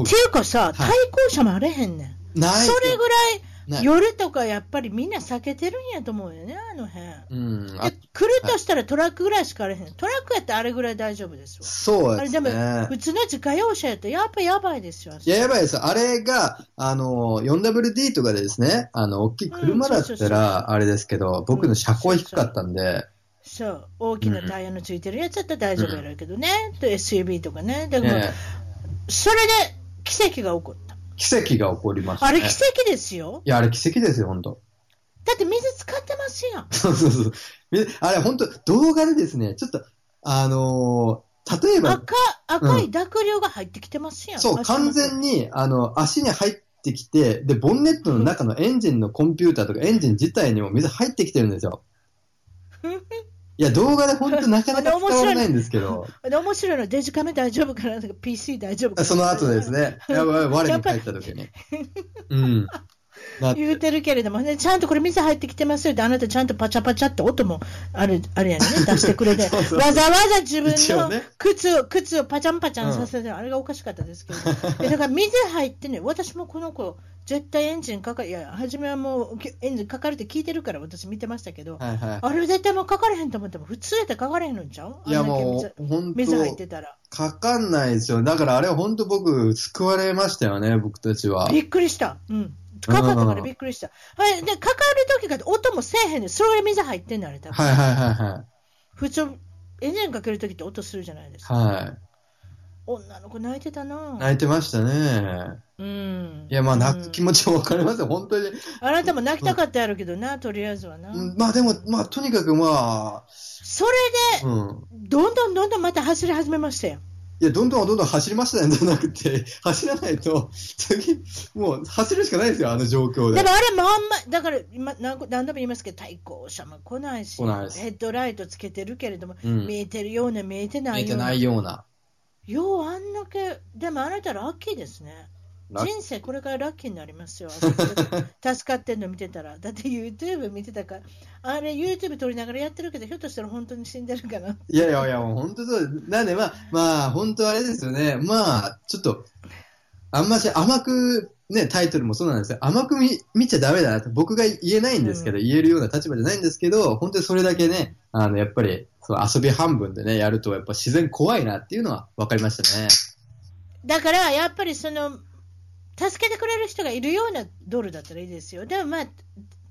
っていうかさ、い対向車もあれへんねん。ないそれぐらないい、夜とかやっぱりみんな避けてるんやと思うよね、あの辺。うん、あで来るとしたらトラックぐらいしかあれへん。トラックやったらあれぐらい大丈夫ですわ。そうであれでも、すね。普通の自家用車やとやっぱやばいですよ。いや、やばいです。あれが、あの、4WD とかでですね、あの、大きい車だったうんそうそうそうら、あれですけど、僕の車高低かったんで、そう、大きなタイヤのついてるやつだったら大丈夫やろうけどね、と SUV とかね。だから、ねそれで奇跡が起こった。奇跡が起こりました、ね。あれ奇跡ですよ。いや、あれ奇跡ですよ、本当だって水使ってますやん。そうそうそう。みあれ、本当動画でですね、ちょっと、あのー例えば、赤赤い濁流が入ってきてますやん。そう、完全に、あの、足に入ってきて、で、ボンネットの中のエンジンのコンピューターとかエンジン自体にも水入ってきてるんですよ。いや、動画で本当なかなか伝わらないんですけど、で面白いの、デジカメ大丈夫かな？とか、PC 大丈夫かな？その後ですね、やばい、我に帰った時に。うん。言うてるけれども、ね、ちゃんとこれ水入ってきてますよ。って、あなたちゃんとパチャパチャって音もあるあるやんね、出してくれて、そうそうわざわざ自分の一応ね。靴を、靴をパチャンパチャンさせて、あれがおかしかったですけど、でだから水入ってね、私もこの子、絶対エンジンかかる、いや、初めはもうエンジンかかるって聞いてるから私見てましたけど、はいはい。あれ絶対もうかかれへんと思っても、普通やったらかかれへんのんちゃう？いやも水う、本水入っ当てたら。かかんないですよ。だからあれは本当僕、救われましたよね、僕たちは。びっくりした。うん。かかったからびっくりした。はい。で、かかるときが音もせえへんねん。それ水入ってんのあれ多分。はいはいはいはい。普通、エンジンかけるときって音するじゃないですか。はい。女の子泣いてたな泣いてましたね。うん。いや、まあ、泣うんく気持ちはわかりますよ、本当に。あなたも泣きたかったやろうけどな、とりあえずはな。うんまあでも、まあ、とにかくまそれあ、うん。で、どんどんどんどんまた走り始めましたよ。いや、どんどんどんどん走りましたね、じゃなくて、走らないと、次、もう走るしかないですよ、あの状況で。でもあれまんま、だから今何個何度も言いますけど、対向車も来ないし、いヘッドライトつけてるけれども、うん見えてるような、見えてな見えていような。ないような。ようあんだけ、でもあなたラッキーですね。人生これからラッキーになりますよ。助かってんの見てたら。だって YouTube 見てたから、あれ YouTube 撮りながらやってるけど、ひょっとしたら本当に死んでるかな。いやいやいや、もう本当そう。なんで、まあ、まあ、本当あれですよね。まあ、ちょっと、あんまし甘く、ね、タイトルもそうなんですよ。甘く見見ちゃダメだなって僕が言えないんですけど、言えるような立場じゃないんですけど、本当にそれだけね、あの、やっぱり、その遊び半分でね、やると、やっぱ自然怖いなっていうのは分かりましたね。だから、やっぱりその、助けてくれる人がいるようなドルだったらいいですよ。でもまあ、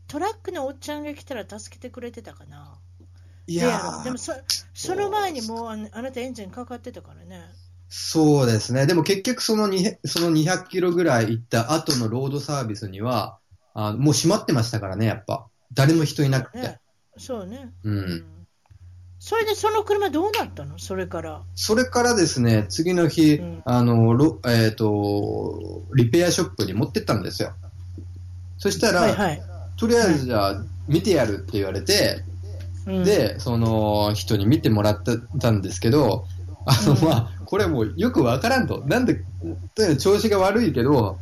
トラックのおっちゃんが来たら助けてくれてたかな。いでやでもそ、その前にもうあなたエンジンかかってたからね。そうですね。でも結局その200その200キロぐらい行った後のロードサービスには、あもう閉まってましたからね、やっぱ。誰も人いなくて。ねそうね。うん。それでその車どうなったの？それから。それからですね、次の日、うんあの、ロえっ、と、リペアショップに持ってったんですよ。そしたら、はいはい。とりあえずじゃあ、見てやるって言われて、うん、で、その人に見てもらってたんですけど、あの、うんまあ、これもうよくわからんと。なんで、とにかく調子が悪いけど、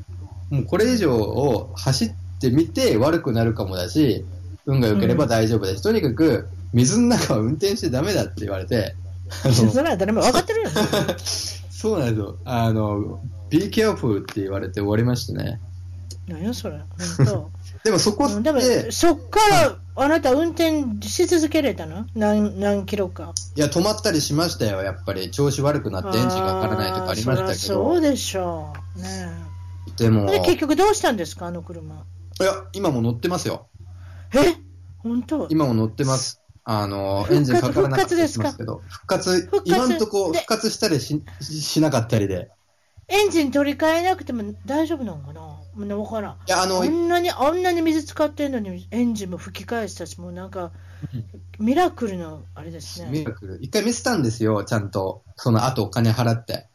もうこれ以上を走ってみて悪くなるかもだし、運が良ければ大丈夫だし、とにかく水の中は運転してダメだって言われて、それは誰も分かってるよね。そうなんですよ。あの、be careful って言われて終わりましたね。何よそれ。本当。でもそこって、そっからあなた運転し続けれたの？何何キロか。いや、止まったりしましたよ、やっぱり。調子悪くなってエンジンがかからないとかありましたけあーそそうど。でしょう。ねでも、え。で、い結局どうしたんですか、あの車。や、今も乗ってますよ。え？本当？今も乗ってます。あの、エンジンかからなかったりしますけど。復活、復活今んとこで復活したりしししなかったりで。エンジン取り替えなくても大丈夫なのかな？もうね、わからん。いや、あのあ、んなに、あんなに水使ってんのに、エンジンも吹き返したし、もうなんか、ミラクルのあれですね。ミラクル。一回見せたんですよ、ちゃんと。その後お金払って。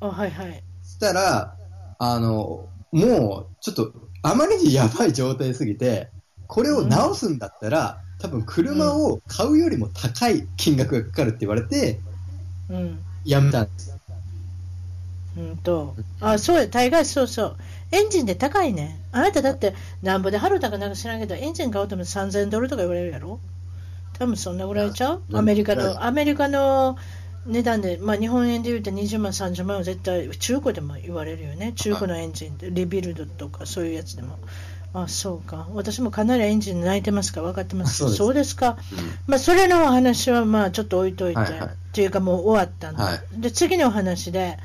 あ、はいはい。そしたら、あの、もう、ちょっと、あまりにやばい状態すぎて、これを直すんだったら、多分車を買うよりも高い金額がかかるって言われて、うん。やめたんです。うんと。あ、そうや、大概そうそう。エンジンで高いね。あなただって、なんぼで払うたかなんか知らんけど、エンジン買うとも3000ドルとか言われるやろ？多分そんなぐらいちゃう？うんアメリカはいの、アメリカの値段で、まあ日本円で言うと20万、30万は絶対中古でも言われるよね。中古のエンジンで、リビルドとかそういうやつでも。あ、そうか。私もかなりエンジン泣いてますから分かってます。そうです。そうですか。まあ、それのお話はまあちょっと置いといて、はいはい。っていうかもう終わったんで、はい。で次のお話で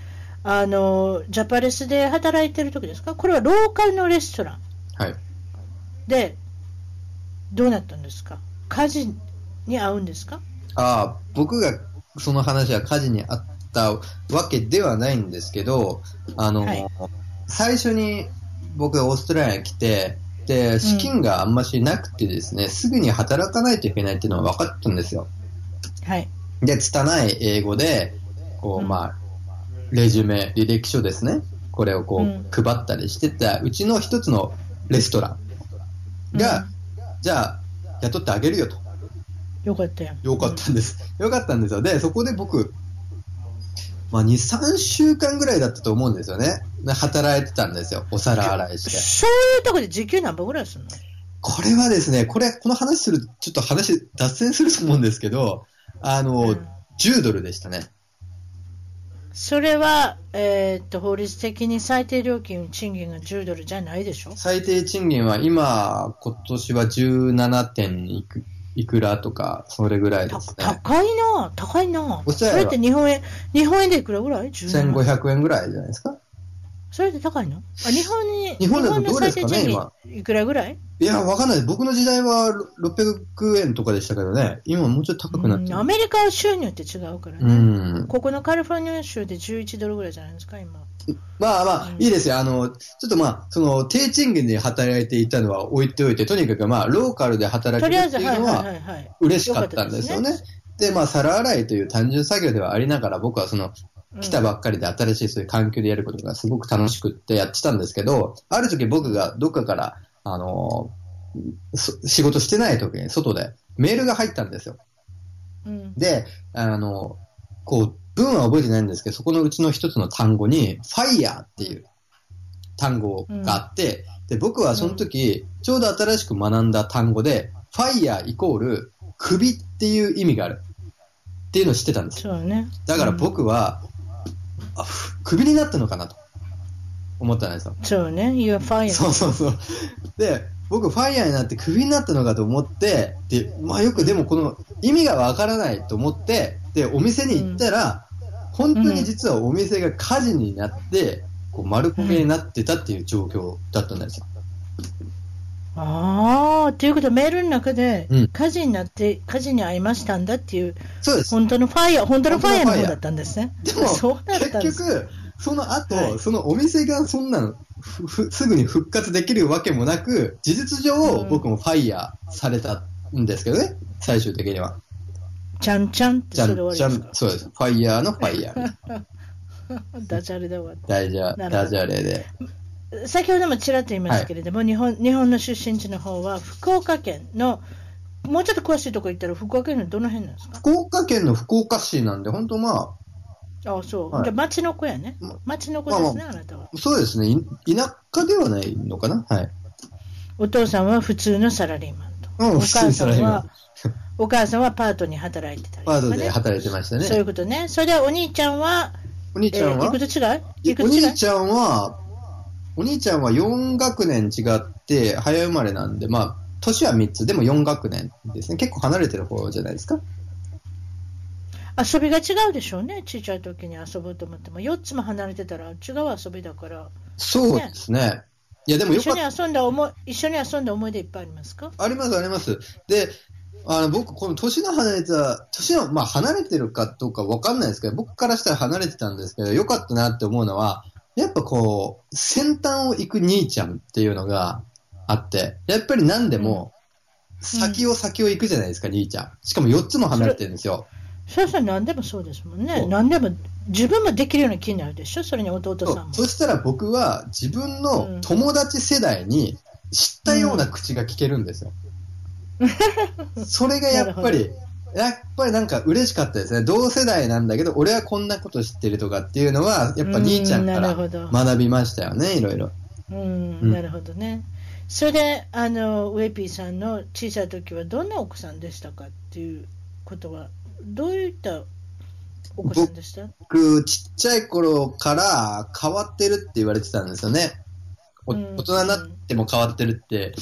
あの、ジャパレスで働いてる時ですか、これはローカルのレストラン。はい。でどうなったんですか、火事に遭うんですか？ああ、僕がその話は火事にあったわけではないんですけど、あの、はい。最初に僕がオーストラリアに来て、で、資金があんましなくてですね、すぐに働かないといけないっていうのは分かったんですよ。はい、で、拙い英語で、こう、うんまあ、レジュメ、履歴書ですね。これをこう、うん配ったりしてたうちの一つのレストランが、じゃあ、雇ってあげるよと。よかったよ。よかったんです。よかったんですよ。で、そこで僕、まあ、2、3週間ぐらいだったと思うんですよね。で働いてたんですよ。お皿洗いして。そういうとこで時給何本ぐらいするの？これはですね、これ、この話する、ちょっと話、脱線すると思うんですけど、あの、うん10ドルでしたね。それは、えーっと法律的に最低料金、賃金が10ドルじゃないでしょ？最低賃金は今、今年は17点いくいくらとか、それぐらいでたすね。高いな、高いな。それって日本円、日本円でいくらぐらい ?17 1500円ぐらいじゃないですか？それで高いの？あ日本に、日本だとどうですかね日本の最低賃金いくらぐらい？いや、わかんない。僕の時代は600円とかでしたけどね、今もうちょっと高くなってるうんアメリカは州によって違うからうね。ん。ここのカリフォルニア州で11ドルぐらいじゃないですか、今。まあまあう、んいいですよ。あの、ちょっとまあ、その、低賃金で働いていたのは置いておいて、とにかくまあ、ローカルで働とりあえず、けるっていうのは。嬉しかったんですよね。で、まあ、皿洗いという単純作業ではありながら、僕はその、うん来たばっかりで新しいそういう環境でやることがすごく楽しくってやってたんですけど、ある時僕がどっかから、あのそ仕事してない時に外でメールが入ったんですよ。うんで、あの、こう、文は覚えてないんですけど、そこのうちの一つの単語に、ファイヤーっていう単語があって、で、僕はその時、ちょうど新しく学んだ単語で、ファイヤーイコール首っていう意味があるっていうのを知ってたんです。そうね。だから僕は、あふ首になったのかなと思ったんですよ。そうね。You're fire. そうそうそう。で、僕、ファイヤーになってクビになったのかと思って、で、まあよくでもこの意味がわからないと思って、で、お店に行ったら、本当に実はお店が火事になって、こう丸焦げになってたっていう状況だったんですよ。ああ、ということはメールの中でうん火事になって、火事に遭いましたんだっていう、そうです。本当のファイヤー、本当のファイヤーの方だったんですね。でも、そうだったんです結局、その後、はいそのお店がそんなのふふすぐに復活できるわけもなく、事実上、うん僕もファイヤーされたんですけどね、最終的には。ちゃんちゃんってじゃん、それ終じゃわりんそうです。ファイヤーのファイヤー。か。ダジャレで終わっダジャ、なるほどダジャレで。た。先ほどもちらっと言いましたけれども、日本日本の出身地の方は福岡県の、もうちょっと詳しいところ行ったら福岡県のどの辺なんですか？福岡県の福岡市なんで、本当まあそう。はいじゃあ町の子やねま。町の子ですね、まあなたは。あ、そうですね。い田舎ではないのかな？はい。お父さんは普通のサラリーマンと。うんお母さんはお母さんはパートに働いてたりとパートで働いてましたね。そういうことね。それでお兄ちゃんは、お兄えー、ちゃんは？いくつ違う？いく違う兄ちゃんは、お兄ちゃんは4学年違って、早生まれなんで、まあ、年は3つ、でも4学年ですね。結構離れてる方じゃないですか。遊びが違うでしょうね。ちっちゃい時に遊ぼうと思っても、4つも離れてたら違う遊びだから、そうですね。いや、でもよ一緒に。遊んだ思い、一緒に遊んだ思い出いっぱいありますか？あります、あります。で、あの、僕、この年の離れた、年の、まあ、離れてるかどうかわかんないですけど、僕からしたら離れてたんですけど、よかったなって思うのは、やっぱこう、先端を行く兄ちゃんっていうのがあって、やっぱり何でも、先を先を行くじゃないですか、兄ちゃん。しかも4つも離れてるんですよ。そうそう、何でもそうですもんね。何でも、自分もできるような気になるでしょ？それに弟そさんも。うそしたら僕は自分の友達世代に知ったような口が聞けるんですよ。それがやっぱり、やっぱりなんか嬉しかったですね。同世代なんだけど、俺はこんなこと知ってるとかっていうのは、やっぱ兄ちゃんから。学びましたよね、いろいろ。うん、うんなるほどね。それで、あの、ウェピーさんの小さい時はどんなお子さんでしたかっていうことは、どういったお子さんでした？僕、ちっちゃい頃から変わってるって言われてたんですよね。大人になっても変わってるって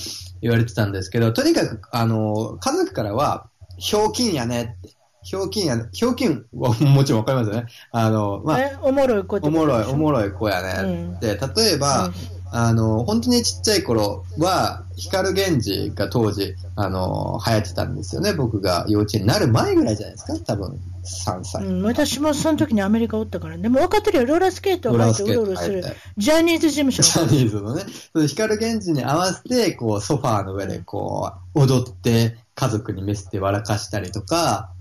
言われてたんですけど、とにかく、あの、家族からは、ひょうきんやねって。ひょうきんやね。ひょうきんは もちろんわかりますよね。あの、まあ、えおもろい子おもろい、おもろろい子やねって。例えいば、あの、本当にちっちゃい頃は、光源氏が当時、あの、流行ってたんですよね。僕が幼稚園になる前ぐらいじゃないですか。多分、3歳。うん、私もその時にアメリカおったから、でも分かってるよ、ローラースケートを履いてうろうろするジャニーズ事務所ジャニーズのね、その光源氏に合わせて、こう、ソファーの上でこう、踊って、家族に見せて笑かしたりとか、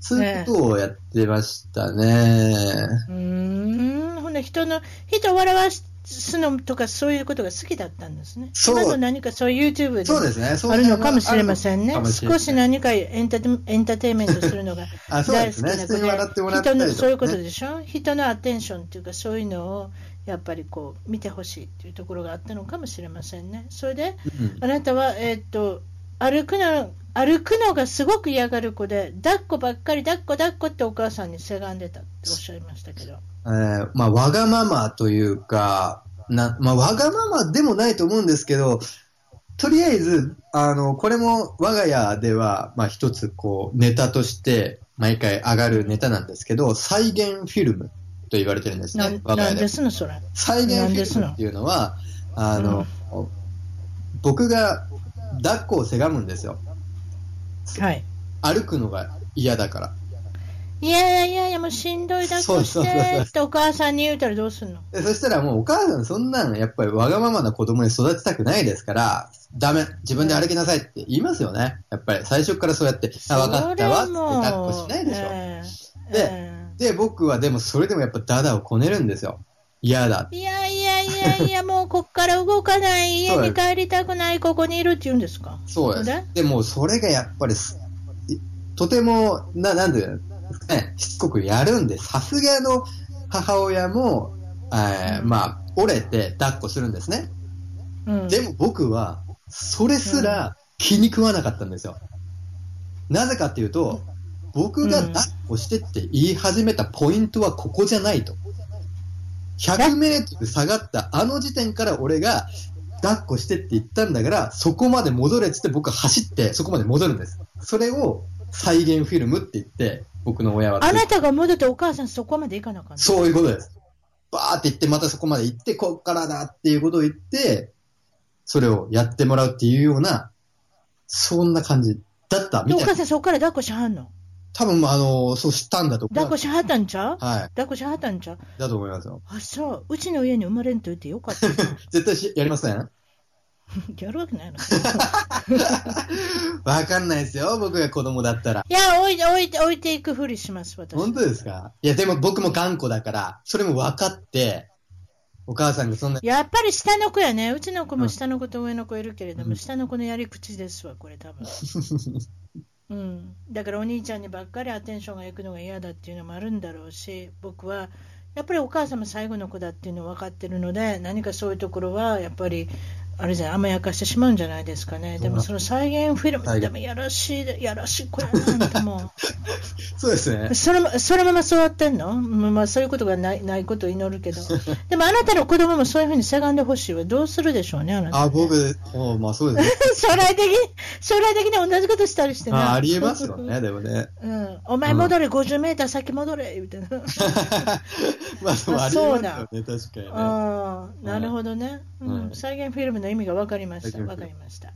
そういうことをやってましたね。うーん、ほんで人の、人を笑わすのとかそういうことが好きだったんですね。そう今の何かそういう YouTube でそうですね。あるのかもしれませんねあるのかも。しれない少し何かエンタテエンターテインメントするのが 大好きな子で、ね人のそういうことでしょ？人のアテンションっていうかそういうのをやっぱりこう見てほしいっていうところがあったのかもしれませんね。それで、うんあなたは、えーっと、歩くの、歩くのがすごく嫌がる子で、抱っこばっかり、抱っこ抱っこってお母さんにせがんでたっておっしゃいましたけど。えーまあ、わがままというか、な、まあ、わがままでもないと思うんですけど、とりあえず、あの、これも我が家では、まあ、一つ、こう、ネタとして、毎回上がるネタなんですけど、再現フィルムと言われてるんですなね、我が家で。でそれ。再現フィルムっていうのは、あの、僕が抱っこをせがむんですよ。はい。歩くのが嫌だから。いやいやいやもうしんどい抱っこしてってお母さんに言うたらどうすんの？でそしたらもうお母さんそんなんやっぱりわがままな子供に育てたくないですから、ダメ、自分で歩きなさいって言いますよね。やっぱり最初からそうやって、あ、わかったわって抱っこしないでしょ。ええでえで、僕はでもそれでもやっぱダダをこねるんですよ。嫌だ。えいやいやいやいや、もうこっから動かない、家に帰りたくない、ここにいるって言うんですか？そうですで？でもそれがやっぱりとても、な、なんで、ね、しつこくやるんで、さすがの母親も、えーまあ、折れて抱っこするんですね。うん。でも僕は、それすら気に食わなかったんですよ。なぜかっていうと、僕が抱っこしてって言い始めたポイントはここじゃないと。100メートル下がったあの時点から俺が抱っこしてって言ったんだから、そこまで戻れってって僕は走ってそこまで戻るんです。それを再現フィルムって言って、僕の親は。あなたが戻ってお母さんそこまで行かなかった。そういうことです。バーって言って、またそこまで行って、こっからだっていうことを言って、それをやってもらうっていうような、そんな感じだったみたいな。でお母さんそこから抱っこしはんの？多分、あの、そうしたんだと思う。抱っこしはったんちゃう？はい。抱っこしはったんちゃう？だと思いますよ。あ、そう。うちの家に生まれんと言ってよかったな。絶対しやりません？やるわけないの。わかんないですよ、僕が子供だったら。いや、置いて、置いて、置いていくふりします、私。本当ですか？いや、でも僕も頑固だから、それも分かって、お母さんがそんな、やっぱり下の子やね。うちの子も下の子と上の子いるけれども、うん下の子のやり口ですわ、これ多分。うん。だからお兄ちゃんにばっかりアテンションがいくのが嫌だっていうのもあるんだろうし、僕は、やっぱりお母様最後の子だっていうの分かってるので、何かそういうところは、やっぱり、あれじゃ甘やかしてしまうんじゃないですかね。でもその再現フィルム、でもやらしい、やらしい子やな、あんたも。そうですね。そのそのまま育ってんの、うんまあ、そういうことがないないことを祈るけど、でもあなたの子供もそういうふうにせがんでほしいわ、どうするでしょうね、あなたね、あ、僕、おまあそうですね。将来的に、将来的に同じことしたりしてな。あありえますよね、でもね。うん、お前戻れ、50メーター先戻れ、みたいな。まあ、でもありえますよね、確かにね。ああ、なるほどね、うんはい再現フィルムの意味が分かりました、分かりました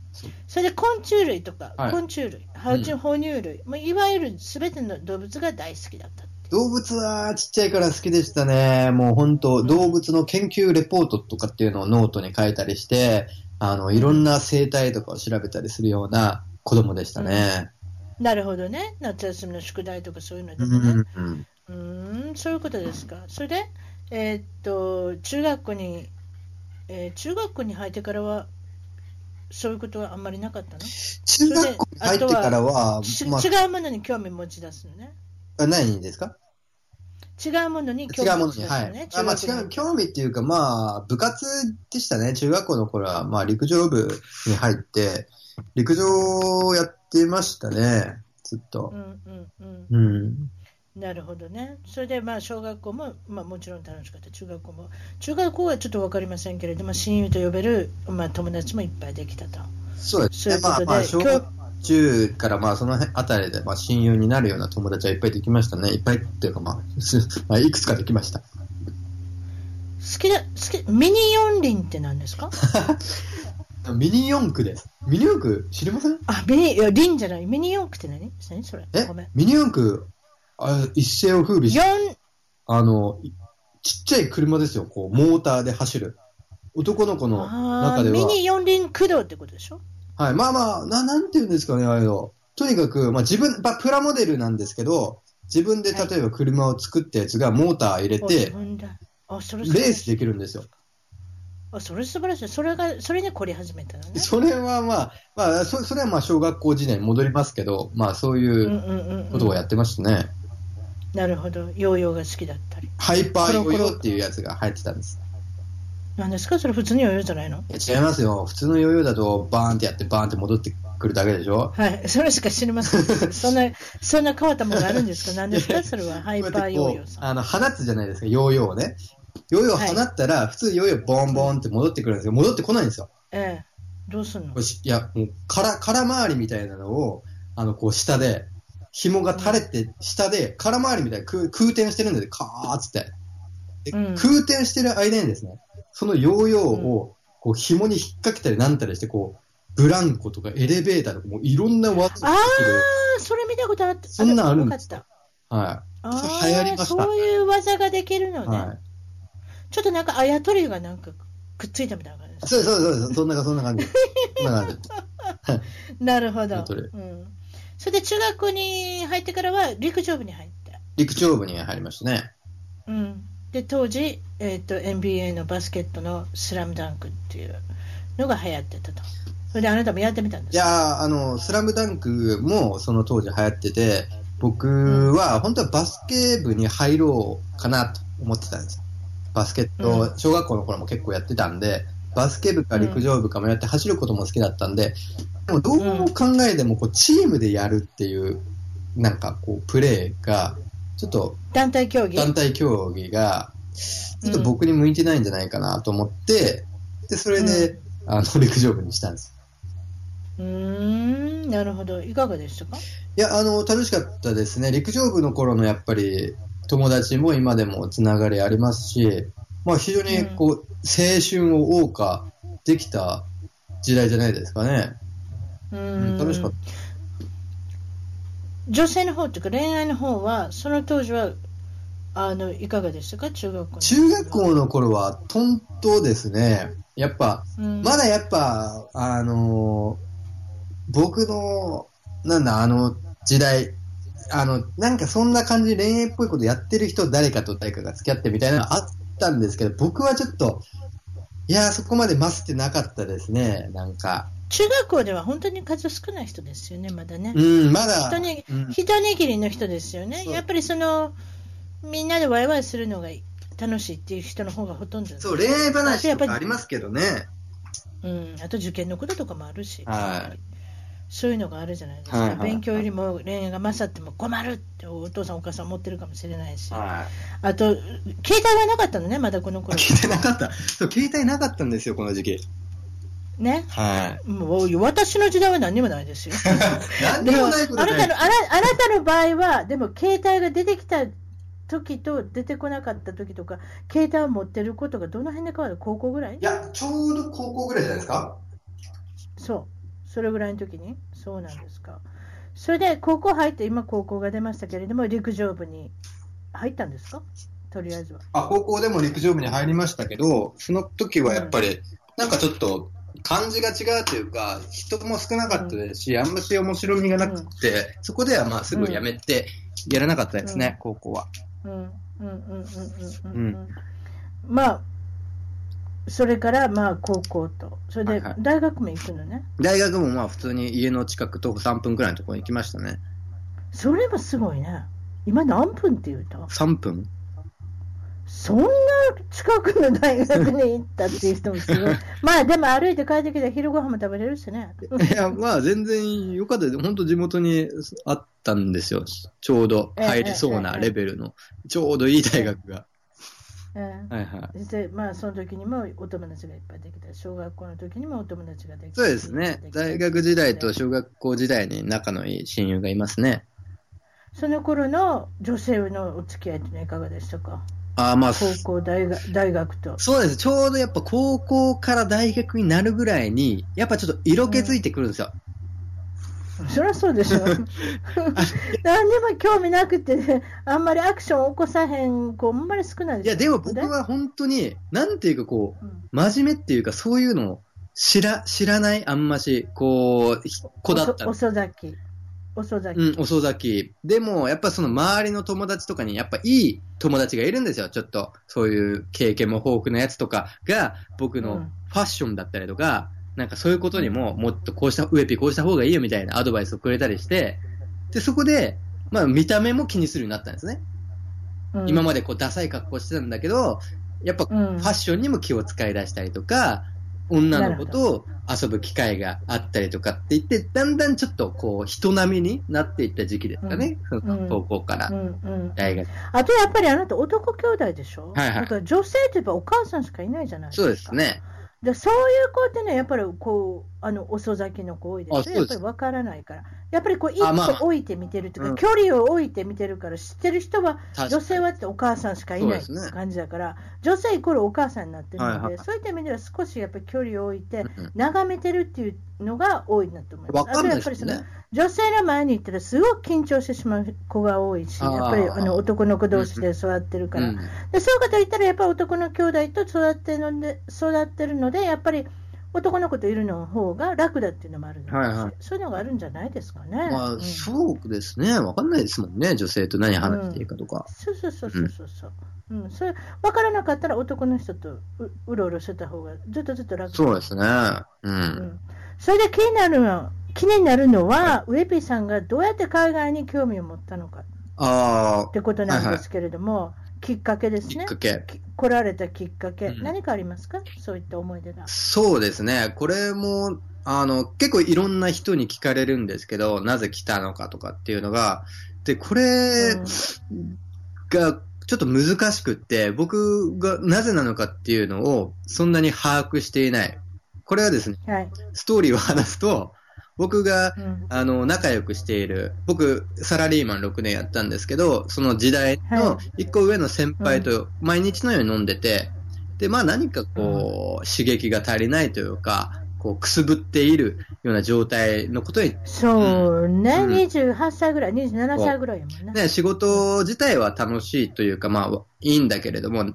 それで昆虫類とか、はい昆虫類、爬虫哺乳類、まあ、いわゆるすべての動物が大好きだったって。動物はちっちゃいから好きでしたね。もう本当、動物の研究レポートとかっていうのをノートに書いたりして、あの、いろんな生態とかを調べたりするような子供でしたね。なるほどね、夏休みの宿題とかそういうのでうもね。ん。うーん、そういうことですか。それで、えーっと、中学校に、えー中学校に入ってからは、そういうことはあんまりなかったの、中学校に入ってからは、ちま違うものに興味持ち出すのね。あ、何ですか？違うものに興違うものに、味持ち出すのね。はい。あまあ違う、興味っていうか、まあ、部活でしたね。中学校の頃は、まあ、陸上部に入って、陸上をやってましたね。ずっとう。んうんうん。うん。なるほどね。それで、まあ、小学校も、まあ、もちろん楽しかった。中学校も。中学校はちょっとわかりませんけれども、親友と呼べる、まあ、友達もいっぱいできたと。そうですね。まあまあ、小学中からまあその辺あたりでまあ親友になるような友達はいっぱいできましたね。いっぱいっていうかまあ、す まあ、いくつかできました。好きだ、好き、ミニ四輪って何ですか？ミニ四駆です。ミニ四駆知りません？あ、ミニ、いや、輪じゃない。ミニ四駆って何？何それ？え？ごめん。ミニ四駆、あ一世を風靡し四、あの、いちっちゃい車ですよ。こう、モーターで走る。男の子の中では。ミニ四輪駆動ってことでしょ？はい。まあまあ、ななんていうんですかね、あれの。とにかく、まあ自分、まあプラモデルなんですけど、自分で例えば車を作ったやつがモーター入れお自て、分であ、それレ。ースできるんですよ。あ、それ素晴らしい。それが、それに凝り始めたのね。それはまあ、まあ、そそれはまあ小学校時代に戻りますけど、まあそういうんううんうん、うん。ことをやってましたね。なるほど。ヨーヨーが好きだったり。ハイパーヨーヨーっていうやつが入ってたんです。何ですか？それ普通にヨーヨーじゃないの？いや違いますよ。普通のヨーヨーだとバーンってやってバーンって戻ってくるだけでしょ？はい。それしか知りません。そんな、そんな変わったものがあるんですか？何ですか？それはハイパーヨーヨーさん。あの、放つじゃないですか、ヨーヨーをね。ヨーヨーを放ったら、普通ヨーヨーボンボンって戻ってくるんですよ。戻ってこないんですよ。ええ。どうすんの？いや、もう、空、空回りみたいなのを、あの、こう、下で、紐が垂れて、下で、空回りみたいな空空転してるんで、カーッつって。空転してる間にですね、そのヨーヨーを、こう、紐に引っ掛けたりなんたりして、こう、ブランコとかエレベーターとか、もういろんな技あがであ、それ見たことあった。そんなんあるんです。はあそれ流行りまあ、したそういう技ができるのい。ね。はい。ちょっとなんかあやとりがなんかくっついたみたいな感じ。そうそうそうそんな、そんな感じ。そんな感じ。なるほど。うん。それで中学校に入ってからは陸上部に入って。陸上部に入りましたね。うん。で、当時、えっ、と、NBA のバスケットのスラムダンクっていうのが流行ってたと。それであなたもやってみたんですか？いやー、あの、スラムダンクもその当時流行ってて、僕は本当はバスケ部に入ろうかなと思ってたんですよ。バスケット、小学校の頃も結構やってたんで、バスケ部か陸上部かもやって走ることも好きだったんで、でもどう考えてもこうチームでやるっていう、なんかこう、プレーが、ちょっと団体競技？団体競技が、ちょっと僕に向いてないんじゃないかなと思って、で、それで、あの、陸上部にしたんです。うーん、なるほど。いかがでしたか？いや、あの、楽しかったですね。陸上部の頃のやっぱり、友達も今でもつながりありますし、まあ非常にこう、青春を謳歌できた時代じゃないですかね。ううん。ん楽しかっ女性の方というか恋愛の方は、その当時は、あの、いかがでしたか？中学校の中学校の頃は、トントですね。やっぱ、うん。まだやっぱ、あのー僕の、なんだ、あの時代、あの、なんかそんな感じで恋愛っぽいことやってる人、誰かと誰かが付き合ってみたいなのあったんですけど、僕はちょっと、いやー、そこまで増してなかったですね、なんか。中学校では本当に数少ない人ですよね、まだね。うん、まだ。一握うん一握りの人ですよね。やっぱりその、みんなでワイワイするのが楽しいっていう人の方がほとんどそう、恋愛話とかありますけどね。うん、あと受験のこととかもあるし、はいそういうのがあるじゃないですか、はいはいはい勉強よりも恋愛が勝っても困るってお父さん、お母さん思ってるかもしれないし、はい。あと、携帯はなかったのね、まだこのあ頃聞いてなかった。そう、携帯なかったんですよ、この時期。ね？はい。もう私の時代は何にもないですよ。もあなたのあなあなたの場合は、でも携帯が出てきた時と出てこなかった時とか、携帯を持ってることがどの辺で変わる？高校ぐらい？いや、ちょうど高校ぐらいじゃないですかそう、それぐらいの時に、そうなんですか。それで高校入って、今高校が出ましたけれども、陸上部に入ったんですか？とりあえずは。あ、高校でも陸上部に入りましたけど、その時はやっぱり、なんかちょっと、感じが違うというか、人も少なかったですし、あんまし面白みがなくて、そこではまあすぐ辞めて、やらなかったですね、高校は。うん。うん。うん。うん。うん。うん、ううん、まあ、それからまあ高校と、それで大学も行くのね。大学もまあ普通に家の近く徒歩3分くらいのところに行きましたね。それもすごいね。今何分って言うと、3分そんな近くの大学に行ったっていう人もすごい。まあでも歩いて帰ってきたら昼ご飯も食べれるしね。いや、まあ全然良かったです。本当地元にあったんですよ。ちょうど入れそうなレベルの、ちょうどいい大学が。うんはいはい。でまあその時にもお友達がいっぱいできた。小学校の時にもお友達ができた。そうですね。大学時代と小学校時代に仲のいい親友がいますね。その頃の女性のお付き合いってのはいかがでしたか？ああ、まあ、高校、大学大学と。そうです。ちょうどやっぱ高校から大学になるぐらいに、やっぱちょっと色気づいてくるんですよ。そりゃそうでしょ。何にも興味なくて、あんまりアクション起こさへん子、あんまり少ないいや、でも僕は本当に、なんていうかこう、うん真面目っていうかそういうのを知ら、知らないあんまし、こう、子だった遅咲き。遅咲き。うん、遅咲き。でも、やっぱその周りの友達とかに、やっぱいい友達がいるんですよ。ちょっと、そういう経験も豊富なやつとかが、僕のうんファッションだったりとか、なんかそういうことにも、もっとこうした、ウエピこうした方がいいよみたいなアドバイスをくれたりして、で、そこで、まあ見た目も気にするようになったんですね。うん今までこうダサい格好してたんだけど、やっぱフうんァッションにも気を使い出したりとか、女の子と遊ぶ機会があったりとかって言って、だんだんちょっとこう人並みになっていった時期ですかね。その高校からうんうん、大学。あとやっぱりあなた男兄弟でしょ、はいはいだから女性って言えばお母さんしかいないじゃないですか。そうですね。でそういう子ってね、やっぱりこうあの遅咲きの子多いです。やっぱり分からないから、やっぱりこう一歩置いて見てるというか、うん。距離を置いて見てるから、知ってる人は、女性はってお母さんしかいないそうですね。感じだから、女性イコールお母さんになってるので、そういった意味では少しやっぱり距離を置いて、うん眺めてるっていうのが多いなと思います。あとやっぱりその。女性の前に行ったらすごく緊張してしまう子が多いし、やっぱりあの男の子同士で育ってるから、うんでそういう方言ったら、やっぱり男の兄弟と育ってるので、育ってるので、やっぱり男の子といるの方が楽だっていうのもあるので、はいはいそういうのがあるんじゃないですかね。まあ、うんそうですね。わかんないですもんね。女性と何話していいかとか。そうそうそうそうそうそう、うんそれ分からなかったら男の人とううろうろしてた方がずっとずっと楽そうですね。う。うんん、それで気になるのは気になるのは、ウェピーさんがどうやって海外に興味を持ったのかあってことなんですけれども、きっかけですねきっ。かけ。き来られたきっかけ、うん何かありますか？そういった思い出が。そうですね。これも、あの、結構いろんな人に聞かれるんですけど、なぜ来たのかとかっていうのが、で、これがちょっと難しくって、僕がなぜなのかっていうのをそんなに把握していない。これはですね、うんはい。ストーリーを話すと、僕がうん。あの、仲良くしている、僕、サラリーマン6年やったんですけど、その時代の1個上の先輩と毎日のように飲んでて、で、まあ何かこう、刺激が足りないというか、こう、くすぶっているような状態のことに、そうね、うん。28歳ぐらい、27歳ぐらいやもんね。ね、仕事自体は楽しいというか、まあ、いいんだけれども、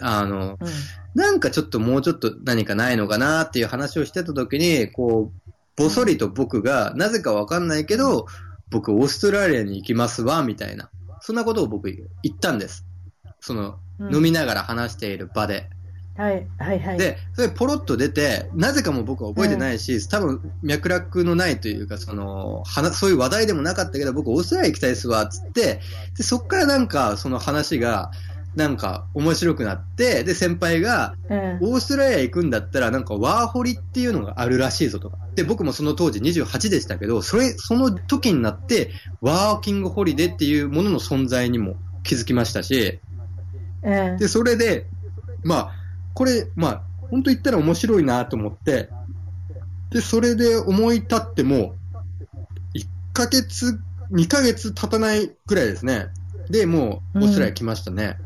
あの、うん。なんかちょっともうちょっと何かないのかなっていう話をしてた時に、こう、ぼそりと僕が、なぜかわかんないけど、僕オーストラリアに行きますわ、みたいな。そんなことを僕言ったんです。その、うん飲みながら話している場で。はい、はい、はい。で、それポロッと出て、なぜかも僕は覚えてないし、多分脈絡のないというか、その、話そういう話題でもなかったけど、僕オーストラリア行きたいですわ、つって、で、そっからなんかその話が、なんか面白くなって、で、先輩が、うんオーストラリア行くんだったら、なんかワーホリっていうのがあるらしいぞとか。で、僕もその当時28でしたけど、それ、その時になって、ワーキングホリデーっていうものの存在にも気づきましたし、うんで、それで、まあ、これ、まあ、本当言ったら面白いなと思って、で、それで思い立っても、1ヶ月、2ヶ月経たないくらいですね。で、もう、オーストラリア来ましたね。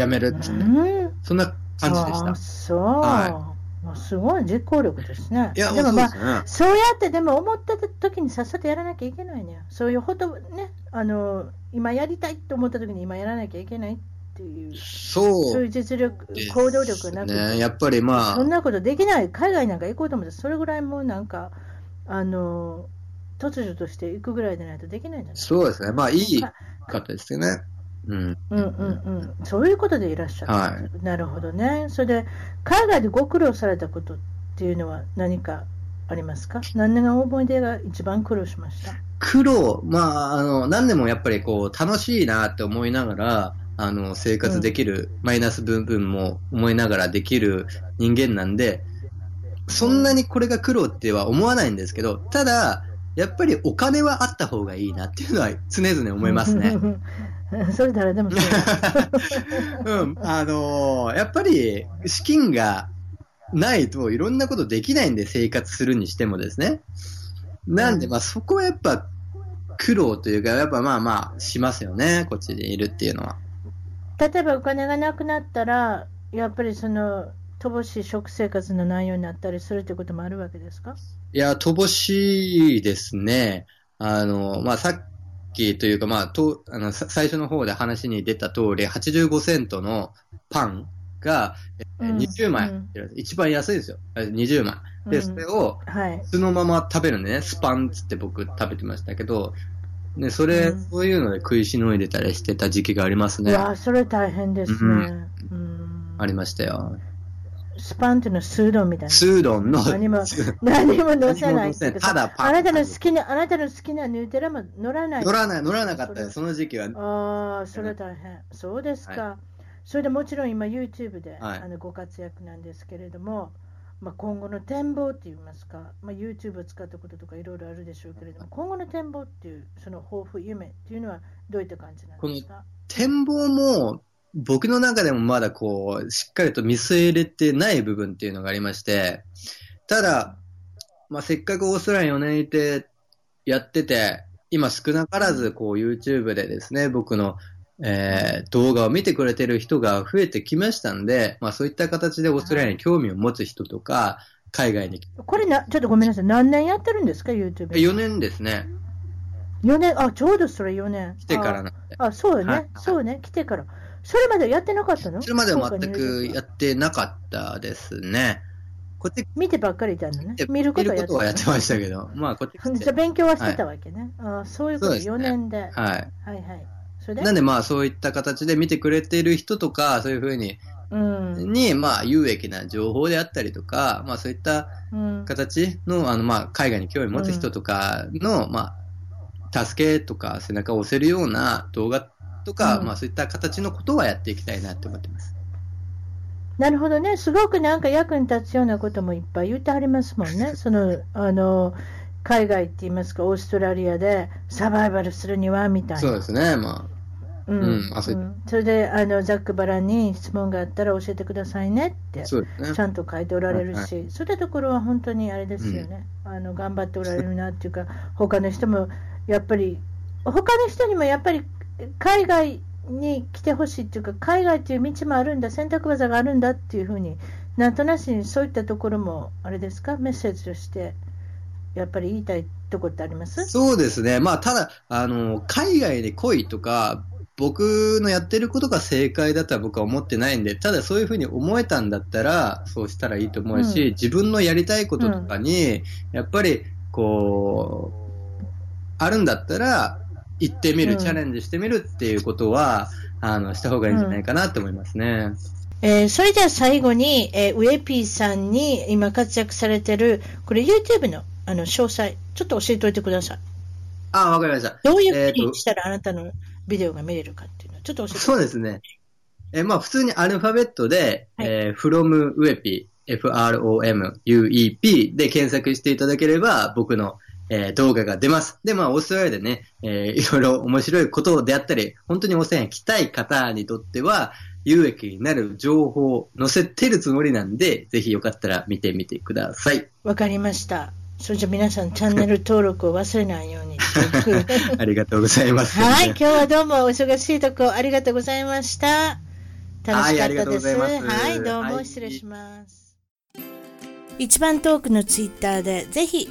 辞めるっつって。うんそんな感じでしたあ。そう。はもうすごい実行力ですね。いや、でもまあ、そうね。そうやってでも思った時にさっさとやらなきゃいけないね。そういうほどね、あの、今やりたいと思った時に今やらなきゃいけないっていう、そう。そういう実力行動力なくて、ね、やっぱりまあ、そんなことできない、海外なんか行こうと思って、それぐらいもうなんか、あの、突如として行くぐらいでないとできないんじゃないそうですね。まあ、いい方ですよね。うん。うんうん。うん、そういうことでいらっしゃる、はなるほどね、それで海外でご苦労されたことっていうのは何かありますか、何年が思い出が一番苦労しました？苦労、まあ、あの、何でもやっぱりこう、楽しいなって思いながら、あの、生活できる、マイナス部分も思いながらできる人間なんで、そんなにこれが苦労っては思わないんですけど、ただ、やっぱりお金はあった方がいいなっていうのは常々思いますね。それ誰でもそう うん、あのーやっぱり資金がないといろんなことできないんで生活するにしてもですね。なんで、うんまあそこはやっぱ苦労というか、やっぱまあまあしますよね、こっちでいるっていうのは。例えばお金がなくなったら、やっぱりその乏しい食生活の内容になったりするということもあるわけですか？いや、乏しいですね。あの、まあさっきというか、まあ、とあのさ最初の方で話に出た通り、85セントのパンが、えうん20枚、うん一番安いですよ。20枚。で、うんそれを、はい。そのまま食べるんでね、スパンっつって僕食べてましたけど、ね、それ、うんそういうので食いしのいでたりしてた時期がありますね。うわそれ大変ですね。ありましたよ。スパンっていうのはスードンみたいな。スードンの、何も 何も乗せないただパン。あなたの好きな、あなたの好きなヌーテラも乗らない。乗らない、乗らなかったよ、その時期は。ああ、それは大変。そうですか。それでもちろん今 YouTube で、はいあのご活躍なんですけれども、まあ、今後の展望って言いますか、まあ、YouTube を使ったこととかいろいろあるでしょうけれども、今後の展望っていう、その抱負、夢っていうのはどういった感じなんですか？展望も、僕の中でもまだこう、しっかりと見据えれてない部分っていうのがありまして、ただ、まあ、せっかくオーストラリア4年いてやってて、今少なからずこう YouTube でですね、僕の、えー動画を見てくれてる人が増えてきましたんで、まあそういった形でオーストラリアに興味を持つ人とか、海外に、これな、ちょっとごめんなさい、何年やってるんですか、YouTube。4年ですね、4年、あ、ちょうどそれ4年。来てからなんで。ああ、そうよね、はいそうね、来てから。それまでやってなかったの？それまでは全くやってなかったですね。こっち見てばっかりいたのね見。見ることはやってはやってましたけど、まあこっち じゃあ勉強はしてたわけね。あそういうこと、ね4年で。はいはい。はい。それで？なんでまあそういった形で見てくれている人とか、そういうふうに、うん。にまあ有益な情報であったりとか、まあそういったうん。形の、あのまあ海外に興味持つ人とかの、まあ助けとか背中を押せるような動画とか、うん。まあそういった形のことはやっていきたいなって思ってます。なるほどね、すごくなんか役に立つようなこともいっぱい言ってはりますもんね、そのあの海外って言いますか、オーストラリアでサバイバルするにはみたいな。そうですね、まうん。うん。あそう。うん。それであのザックバランに質問があったら教えてくださいねってち。ゃんと書いておられるし、はい。そういったところは本当にあれですよね、あの頑張っておられるなっていうか、他の人もやっぱり、他の人にもやっぱり海外に来てほしいっていうか、海外っていう道もあるんだ、選択技があるんだっていうふうに、なんとなしにそういったところも、あれですか、メッセージとして、やっぱり言いたいところってあります？そうですね。まあ、ただ、あの、海外で来いとか、僕のやってることが正解だとは僕は思ってないんで、ただそういうふうに思えたんだったら、そうしたらいいと思うし、うん。自分のやりたいこととかに、やっぱり、こう、あるんだったら、行ってみる、うんチャレンジしてみるっていうことは、あの、した方がいいんじゃないかなと思いますね。えーそれでは最後に、えーウエピーさんに今活躍されてる、これ YouTube のあの詳細、ちょっと教えておいてください。ああ、わかりました。どういうふうにしたらあなたのビデオが見れるかっていうのをちょっと教えてそうですね。えーまあ、普通にアルファベットで、はいえー from uepi, f-r-o-m-u-e-p で検索していただければ、僕の、えー動画が出ます。で、まあ、オーストラリアでね、えーいろいろ面白いことであったり、本当にオーストラリアに来たい方にとっては、有益になる情報を載せてるつもりなんで、ぜひよかったら見てみてください。わかりました。それじゃあ皆さんチャンネル登録を忘れないように。ありがとうございます。はい、今日はどうもお忙しいとこありがとうございました。楽しかったです。はいはい、どうもはい失礼します。一番トークのツイッターでぜひ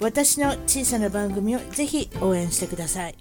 私の小さな番組をぜひ応援してください。